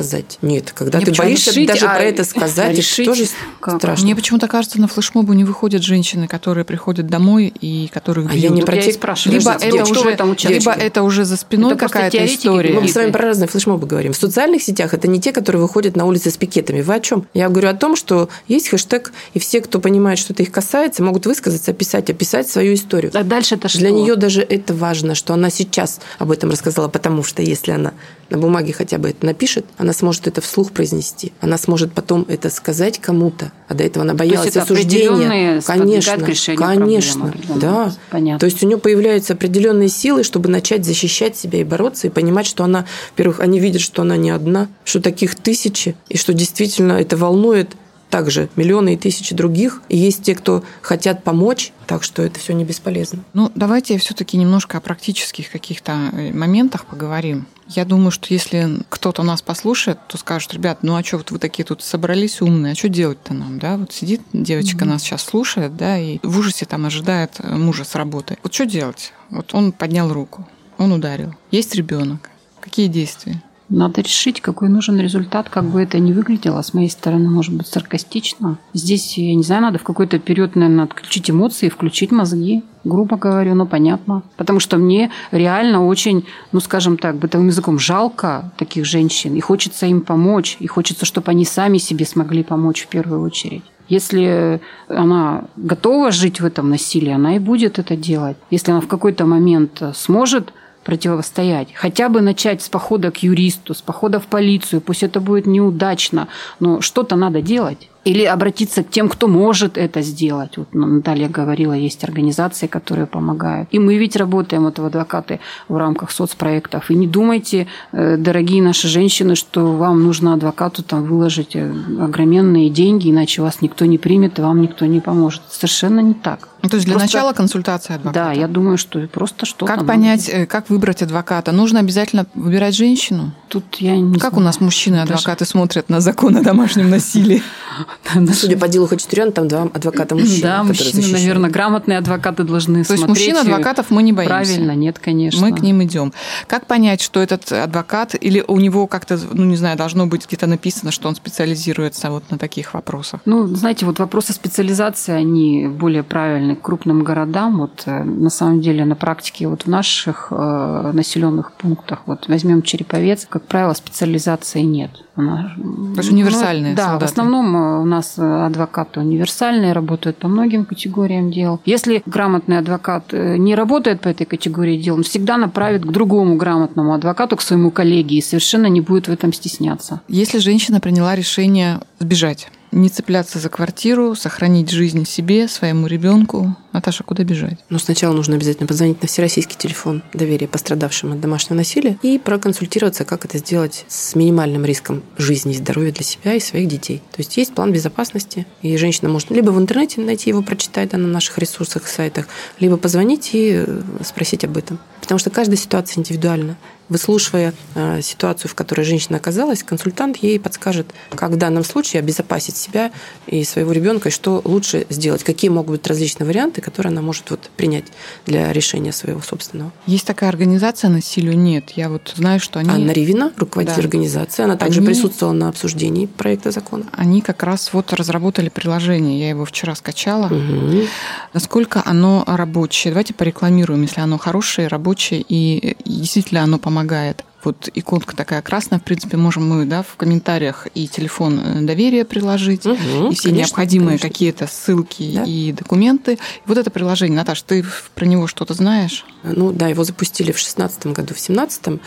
Сказать. Нет, когда Не, ты боишься решить, даже а про это сказать, решить это тоже как? страшно. Мне почему-то кажется, на флешмобу не выходят женщины, которые приходят домой и которых А бьют. я не про тех- спрашиваю, либо что- это, в уже, этом участке? либо это уже за спиной какая-то история. Мы с вами про разные флешмобы говорим. В социальных сетях это не те, которые выходят на улицы с пикетами. Вы о чем? Я говорю о том, что есть хэштег, и все, кто понимает, что это их касается, могут высказаться, описать, описать свою историю. А дальше это что? Для нее даже это важно, что она сейчас об этом рассказала, потому что если она на бумаге хотя бы это напишет, она сможет это вслух произнести. Она сможет потом это сказать кому-то. А до этого она боялась это осуждения. определенные сподвигает Конечно, конечно, проблемы да. Понятно. То есть у нее появляются определенные силы, чтобы начать защищать себя и бороться, и понимать, что она, во-первых, они видят, что она не одна, что таких тысячи, и что действительно это волнует также миллионы и тысячи других. И есть те, кто хотят помочь, так что это все не бесполезно. Ну, давайте все-таки немножко о практических каких-то э, моментах поговорим. Я думаю, что если кто-то нас послушает, то скажет, ребят, ну а что вот вы такие тут собрались умные, а что делать-то нам, да? Вот сидит девочка, mm-hmm. нас сейчас слушает, да, и в ужасе там ожидает э, мужа с работы. Вот что делать? Вот он поднял руку, он ударил. Есть ребенок. Какие действия? Надо решить, какой нужен результат, как бы это ни выглядело. С моей стороны, может быть, саркастично. Здесь, я не знаю, надо в какой-то период, наверное, отключить эмоции, включить мозги. Грубо говорю, но понятно. Потому что мне реально очень, ну, скажем так, бытовым языком жалко таких женщин. И хочется им помочь. И хочется, чтобы они сами себе смогли помочь в первую очередь. Если она готова жить в этом насилии, она и будет это делать. Если она в какой-то момент сможет противостоять. Хотя бы начать с похода к юристу, с похода в полицию. Пусть это будет неудачно, но что-то надо делать. Или обратиться к тем, кто может это сделать. Вот Наталья говорила, есть организации, которые помогают. И мы ведь работаем, вот в адвокаты, в рамках соцпроектов. И не думайте, э, дорогие наши женщины, что вам нужно адвокату там выложить э, огроменные деньги, иначе вас никто не примет, и вам никто не поможет. Совершенно не так. Ну, то есть для просто... начала консультация адвоката. Да, я думаю, что просто что-то. Как понять, делать. Э, как выбрать адвоката? Нужно обязательно выбирать женщину? Тут я не Как знаю. у нас мужчины-адвокаты Даже... смотрят на закон о домашнем насилии? Судя по делу Хачатурян, там два адвоката мужчин. Да, мужчины, наверное, грамотные адвокаты должны То есть мужчин-адвокатов мы не боимся? Правильно, нет, конечно. Мы к ним идем. Как понять, что этот адвокат, или у него как-то, ну, не знаю, должно быть где-то написано, что он специализируется вот на таких вопросах? Ну, знаете, вот вопросы специализации, они более правильны к крупным городам. Вот э, на самом деле на практике вот в наших э, населенных пунктах, вот возьмем Череповец, как правило, специализации нет. Она, То есть универсальные ну, Да, солдаты. в основном э, у нас адвокаты универсальные, работают по многим категориям дел. Если грамотный адвокат э, не работает по этой категории дел, он всегда направит к другому грамотному адвокату, к своему коллеге, и совершенно не будет в этом стесняться. Если женщина приняла решение сбежать, не цепляться за квартиру, сохранить жизнь себе, своему ребенку. Наташа, куда бежать? Ну, сначала нужно обязательно позвонить на всероссийский телефон доверия пострадавшим от домашнего насилия и проконсультироваться, как это сделать с минимальным риском жизни и здоровья для себя и своих детей. То есть есть план безопасности, и женщина может либо в интернете найти его, прочитать да, на наших ресурсах, сайтах, либо позвонить и э, спросить об этом. Потому что каждая ситуация индивидуальна. Выслушивая э, ситуацию, в которой женщина оказалась, консультант ей подскажет, как в данном случае обезопасить себя и своего ребенка, и что лучше сделать, какие могут быть различные варианты, которые она может вот принять для решения своего собственного. Есть такая организация «Насилию нет». Я вот знаю, что они... Анна Ривина, руководитель да. организации, она также они... присутствовала на обсуждении проекта закона. Они как раз вот разработали приложение, я его вчера скачала. Угу. Насколько оно рабочее? Давайте порекламируем, если оно хорошее, рабочее, и действительно оно помогает помогает. Вот иконка такая красная, в принципе, можем мы да, в комментариях и телефон э, доверия приложить, угу, и все конечно, необходимые какие-то ссылки да. и документы. И вот это приложение, Наташа, ты про него что-то знаешь? Ну да, его запустили в 2016 году, в 2017.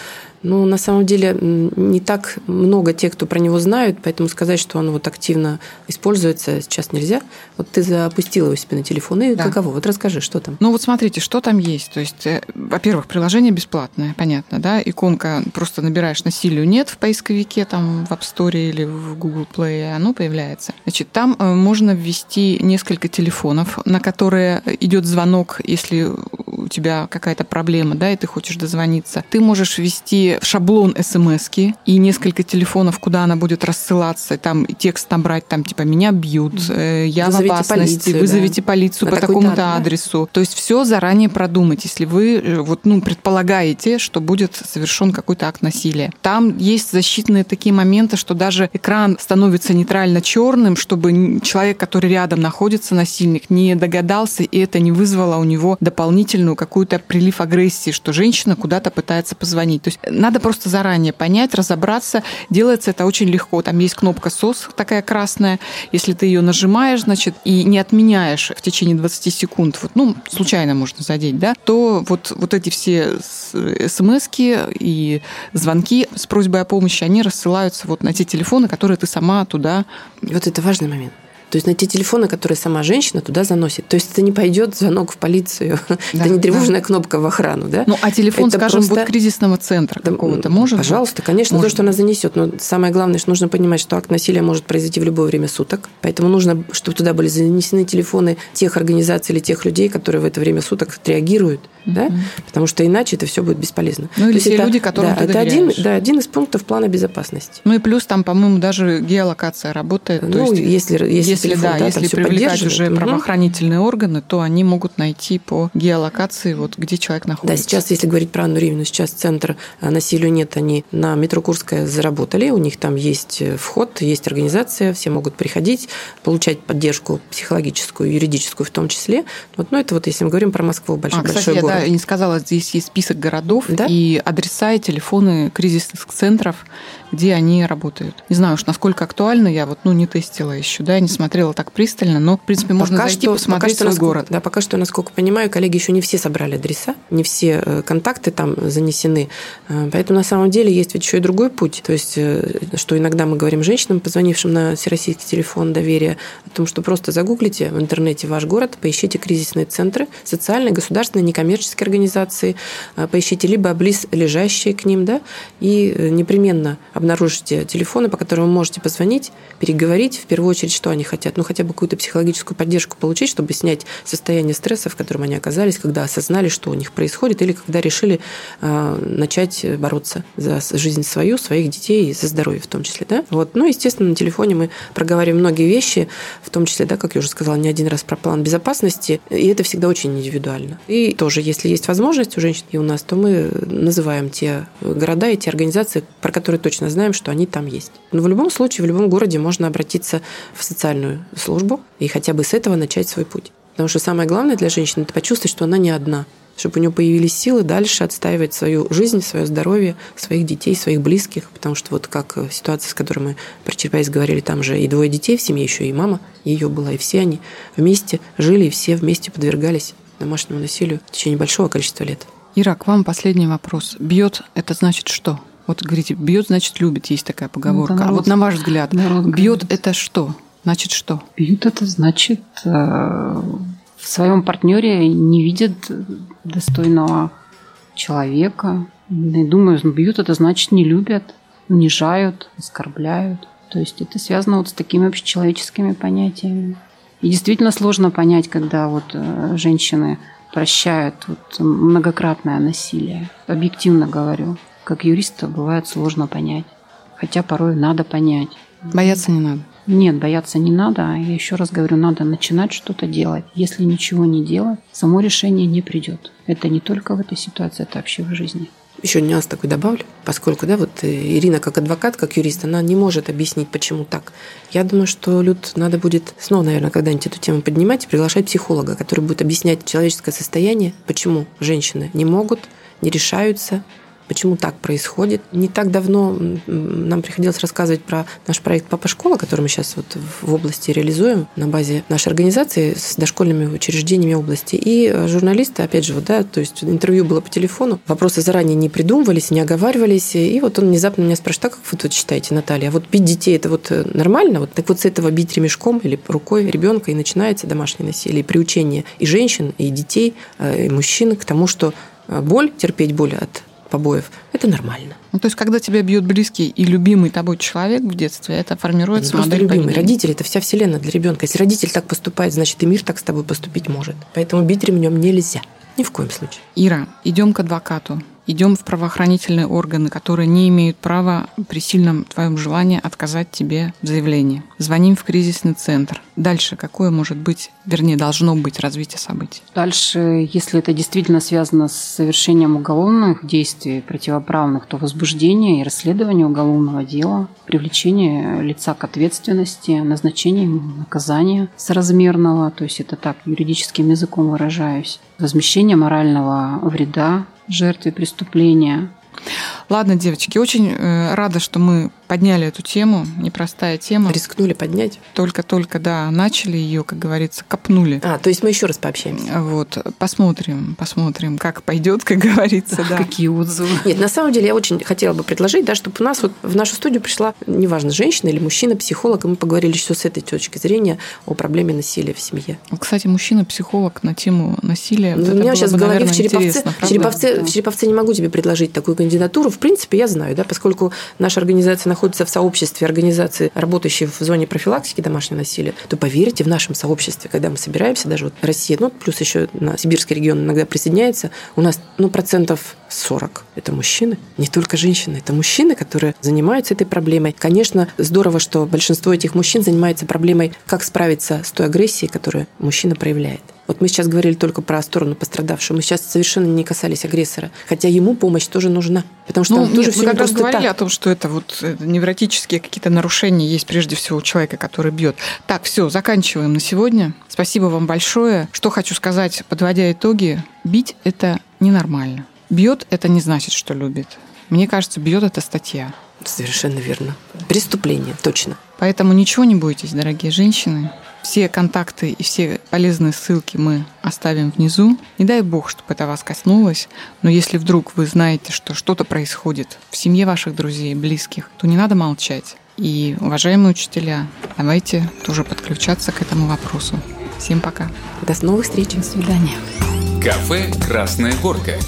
Ну, на самом деле, не так много тех, кто про него знают, поэтому сказать, что он вот активно используется, сейчас нельзя. Вот ты запустила его себе на телефон, и да. каково? Вот расскажи, что там. Ну, вот смотрите, что там есть. То есть, э, во-первых, приложение бесплатное, понятно, да? Иконка просто набираешь насилию нет в поисковике, там, в App Store или в Google Play, оно появляется. Значит, там э, можно ввести несколько телефонов, на которые идет звонок, если у тебя какая-то проблема, да, и ты хочешь дозвониться. Ты можешь ввести шаблон смс и несколько телефонов, куда она будет рассылаться, там текст набрать, там типа меня бьют, э, я вызовите в опасности, полицию, вызовите да. полицию На по такому-то да? адресу. То есть все заранее продумать, если вы э, вот ну предполагаете, что будет совершен какой-то акт насилия. Там есть защитные такие моменты, что даже экран становится нейтрально черным, чтобы человек, который рядом находится, насильник, не догадался и это не вызвало у него дополнительную какую-то прилив агрессии, что женщина куда-то пытается позвонить. То есть надо просто заранее понять, разобраться. Делается это очень легко. Там есть кнопка SOS такая красная. Если ты ее нажимаешь, значит, и не отменяешь в течение 20 секунд, вот, ну, случайно можно задеть, да, то вот, вот эти все смс и звонки с просьбой о помощи, они рассылаются вот на те телефоны, которые ты сама туда... Вот это важный момент. То есть на те телефоны, которые сама женщина туда заносит. То есть это не пойдет звонок в полицию, да, это не тревожная да. кнопка в охрану, да? Ну, а телефон, это скажем, просто... будет кризисного центра какого-то, может Пожалуйста, конечно, может. то, что она занесет. Но самое главное, что нужно понимать, что акт насилия может произойти в любое время суток. Поэтому нужно, чтобы туда были занесены телефоны тех организаций или тех людей, которые в это время суток реагируют да? потому что иначе это все будет бесполезно. Ну или те это, люди, которым да, ты это один, да, один из пунктов плана безопасности. Ну и плюс там, по-моему, даже геолокация работает. Ну, есть, если, если, если, телефон, да, да, если привлекать уже угу. правоохранительные органы, то они могут найти по геолокации, вот где человек находится. Да, сейчас, если говорить про Анну Ривину, сейчас центр э, насилию нет, они на метро Курская заработали, у них там есть э, вход, есть организация, все могут приходить, получать поддержку психологическую, юридическую в том числе. Вот, ну, это вот если мы говорим про Москву, большой, а, кстати, большой город да, не сказала, здесь есть список городов да? и адреса и телефоны кризисных центров, где они работают. Не знаю уж, насколько актуально, я вот ну, не тестила еще, да, не смотрела так пристально, но, в принципе, можно пока зайти, что, посмотреть пока что, свой насколько, город. Да, пока что, насколько понимаю, коллеги еще не все собрали адреса, не все э, контакты там занесены. Э, поэтому на самом деле есть ведь еще и другой путь. То есть, э, что иногда мы говорим женщинам, позвонившим на всероссийский телефон доверия, о том, что просто загуглите в интернете ваш город, поищите кризисные центры, социальные, государственные, некоммерческие организации, поищите либо близлежащие к ним, да, и непременно обнаружите телефоны, по которым вы можете позвонить, переговорить, в первую очередь, что они хотят. Ну, хотя бы какую-то психологическую поддержку получить, чтобы снять состояние стресса, в котором они оказались, когда осознали, что у них происходит, или когда решили э, начать бороться за жизнь свою, своих детей и за здоровье в том числе. Да? Вот. Ну, естественно, на телефоне мы проговариваем многие вещи, в том числе, да, как я уже сказала, не один раз про план безопасности, и это всегда очень индивидуально. И тоже, если есть возможность у женщин и у нас, то мы называем те города и те организации, про которые точно знаем, что они там есть. Но в любом случае, в любом городе можно обратиться в социальную службу и хотя бы с этого начать свой путь. Потому что самое главное для женщины – это почувствовать, что она не одна, чтобы у нее появились силы дальше отстаивать свою жизнь, свое здоровье, своих детей, своих близких. Потому что вот как ситуация, с которой мы про Черепайс говорили, там же и двое детей в семье, еще и мама ее была, и все они вместе жили, и все вместе подвергались домашнему насилию в течение большого количества лет. Ира, к вам последний вопрос. Бьет – это значит что? Вот говорите, бьет, значит, любит, есть такая поговорка. Ну, народ, а вот на ваш взгляд, бьет это что? Значит что? Бьют это значит э, в своем партнере не видят достойного человека. И думаю, бьют это значит не любят, унижают, оскорбляют. То есть это связано вот с такими общечеловеческими понятиями. И действительно сложно понять, когда вот э, женщины прощают вот многократное насилие. Объективно говорю как юриста бывает сложно понять. Хотя порой надо понять. Бояться не надо. Нет, бояться не надо. Я еще раз говорю, надо начинать что-то делать. Если ничего не делать, само решение не придет. Это не только в этой ситуации, это вообще в жизни. Еще нюанс такой добавлю, поскольку да, вот э, Ирина как адвокат, как юрист, она не может объяснить, почему так. Я думаю, что, Люд, надо будет снова, наверное, когда-нибудь эту тему поднимать и приглашать психолога, который будет объяснять человеческое состояние, почему женщины не могут, не решаются, почему так происходит. Не так давно нам приходилось рассказывать про наш проект «Папа школа», который мы сейчас вот в области реализуем на базе нашей организации с дошкольными учреждениями области. И э, журналисты, опять же, вот, да, то есть интервью было по телефону, вопросы заранее не придумывались, не оговаривались, и вот он внезапно меня спрашивает, а как вы тут считаете, Наталья, а вот бить детей это вот э, нормально? Вот так вот с этого бить ремешком или рукой ребенка и начинается домашнее насилие, приучение и женщин, и детей, э, и мужчин к тому, что боль, терпеть боль от побоев, это нормально. Ну, то есть, когда тебя бьет близкий и любимый тобой человек в детстве, это формируется модель любимый. Поведения. Родители – это вся вселенная для ребенка. Если родитель так поступает, значит, и мир так с тобой поступить может. Поэтому бить ремнем нельзя. Ни в коем случае. Ира, идем к адвокату идем в правоохранительные органы, которые не имеют права при сильном твоем желании отказать тебе в заявлении. Звоним в кризисный центр. Дальше какое может быть, вернее, должно быть развитие событий? Дальше, если это действительно связано с совершением уголовных действий противоправных, то возбуждение и расследование уголовного дела, привлечение лица к ответственности, назначение наказания соразмерного, то есть это так юридическим языком выражаюсь, возмещение морального вреда жертве преступления. Ладно, девочки, очень э, рада, что мы подняли эту тему, непростая тема. Рискнули поднять. Только-только, да, начали ее, как говорится, копнули. А, то есть мы еще раз пообщаемся. Вот, посмотрим, посмотрим, как пойдет, как говорится, да. Какие отзывы. Нет, на самом деле я очень хотела бы предложить, да, чтобы у нас вот в нашу студию пришла, неважно, женщина или мужчина, психолог, и мы поговорили еще с этой точки зрения о проблеме насилия в семье. Кстати, мужчина-психолог на тему насилия. Ну, вот у меня сейчас бы, в голове наверное, в Череповце, Череповце, в Череповце не могу тебе предложить такую кандидатуру. В принципе, я знаю, да, поскольку наша организация находится в сообществе организации, работающей в зоне профилактики домашнего насилия, то поверьте, в нашем сообществе, когда мы собираемся, даже вот Россия, ну, плюс еще на сибирский регион иногда присоединяется, у нас, ну, процентов 40 – это мужчины. Не только женщины, это мужчины, которые занимаются этой проблемой. Конечно, здорово, что большинство этих мужчин занимается проблемой, как справиться с той агрессией, которую мужчина проявляет. Вот мы сейчас говорили только про сторону пострадавшую. Мы сейчас совершенно не касались агрессора. Хотя ему помощь тоже нужна. Потому что ну, тоже нет, все мы как раз говорили так. о том, что это вот э, невротические какие-то нарушения есть прежде всего у человека, который бьет. Так, все, заканчиваем на сегодня. Спасибо вам большое. Что хочу сказать, подводя итоги, бить это ненормально. Бьет это не значит, что любит. Мне кажется, бьет это статья. Совершенно верно. Преступление, точно. Поэтому ничего не бойтесь, дорогие женщины. Все контакты и все полезные ссылки мы оставим внизу. Не дай бог, чтобы это вас коснулось, но если вдруг вы знаете, что что-то происходит в семье ваших друзей, близких, то не надо молчать. И, уважаемые учителя, давайте тоже подключаться к этому вопросу. Всем пока. До новых встреч. До свидания. Кафе «Красная горка».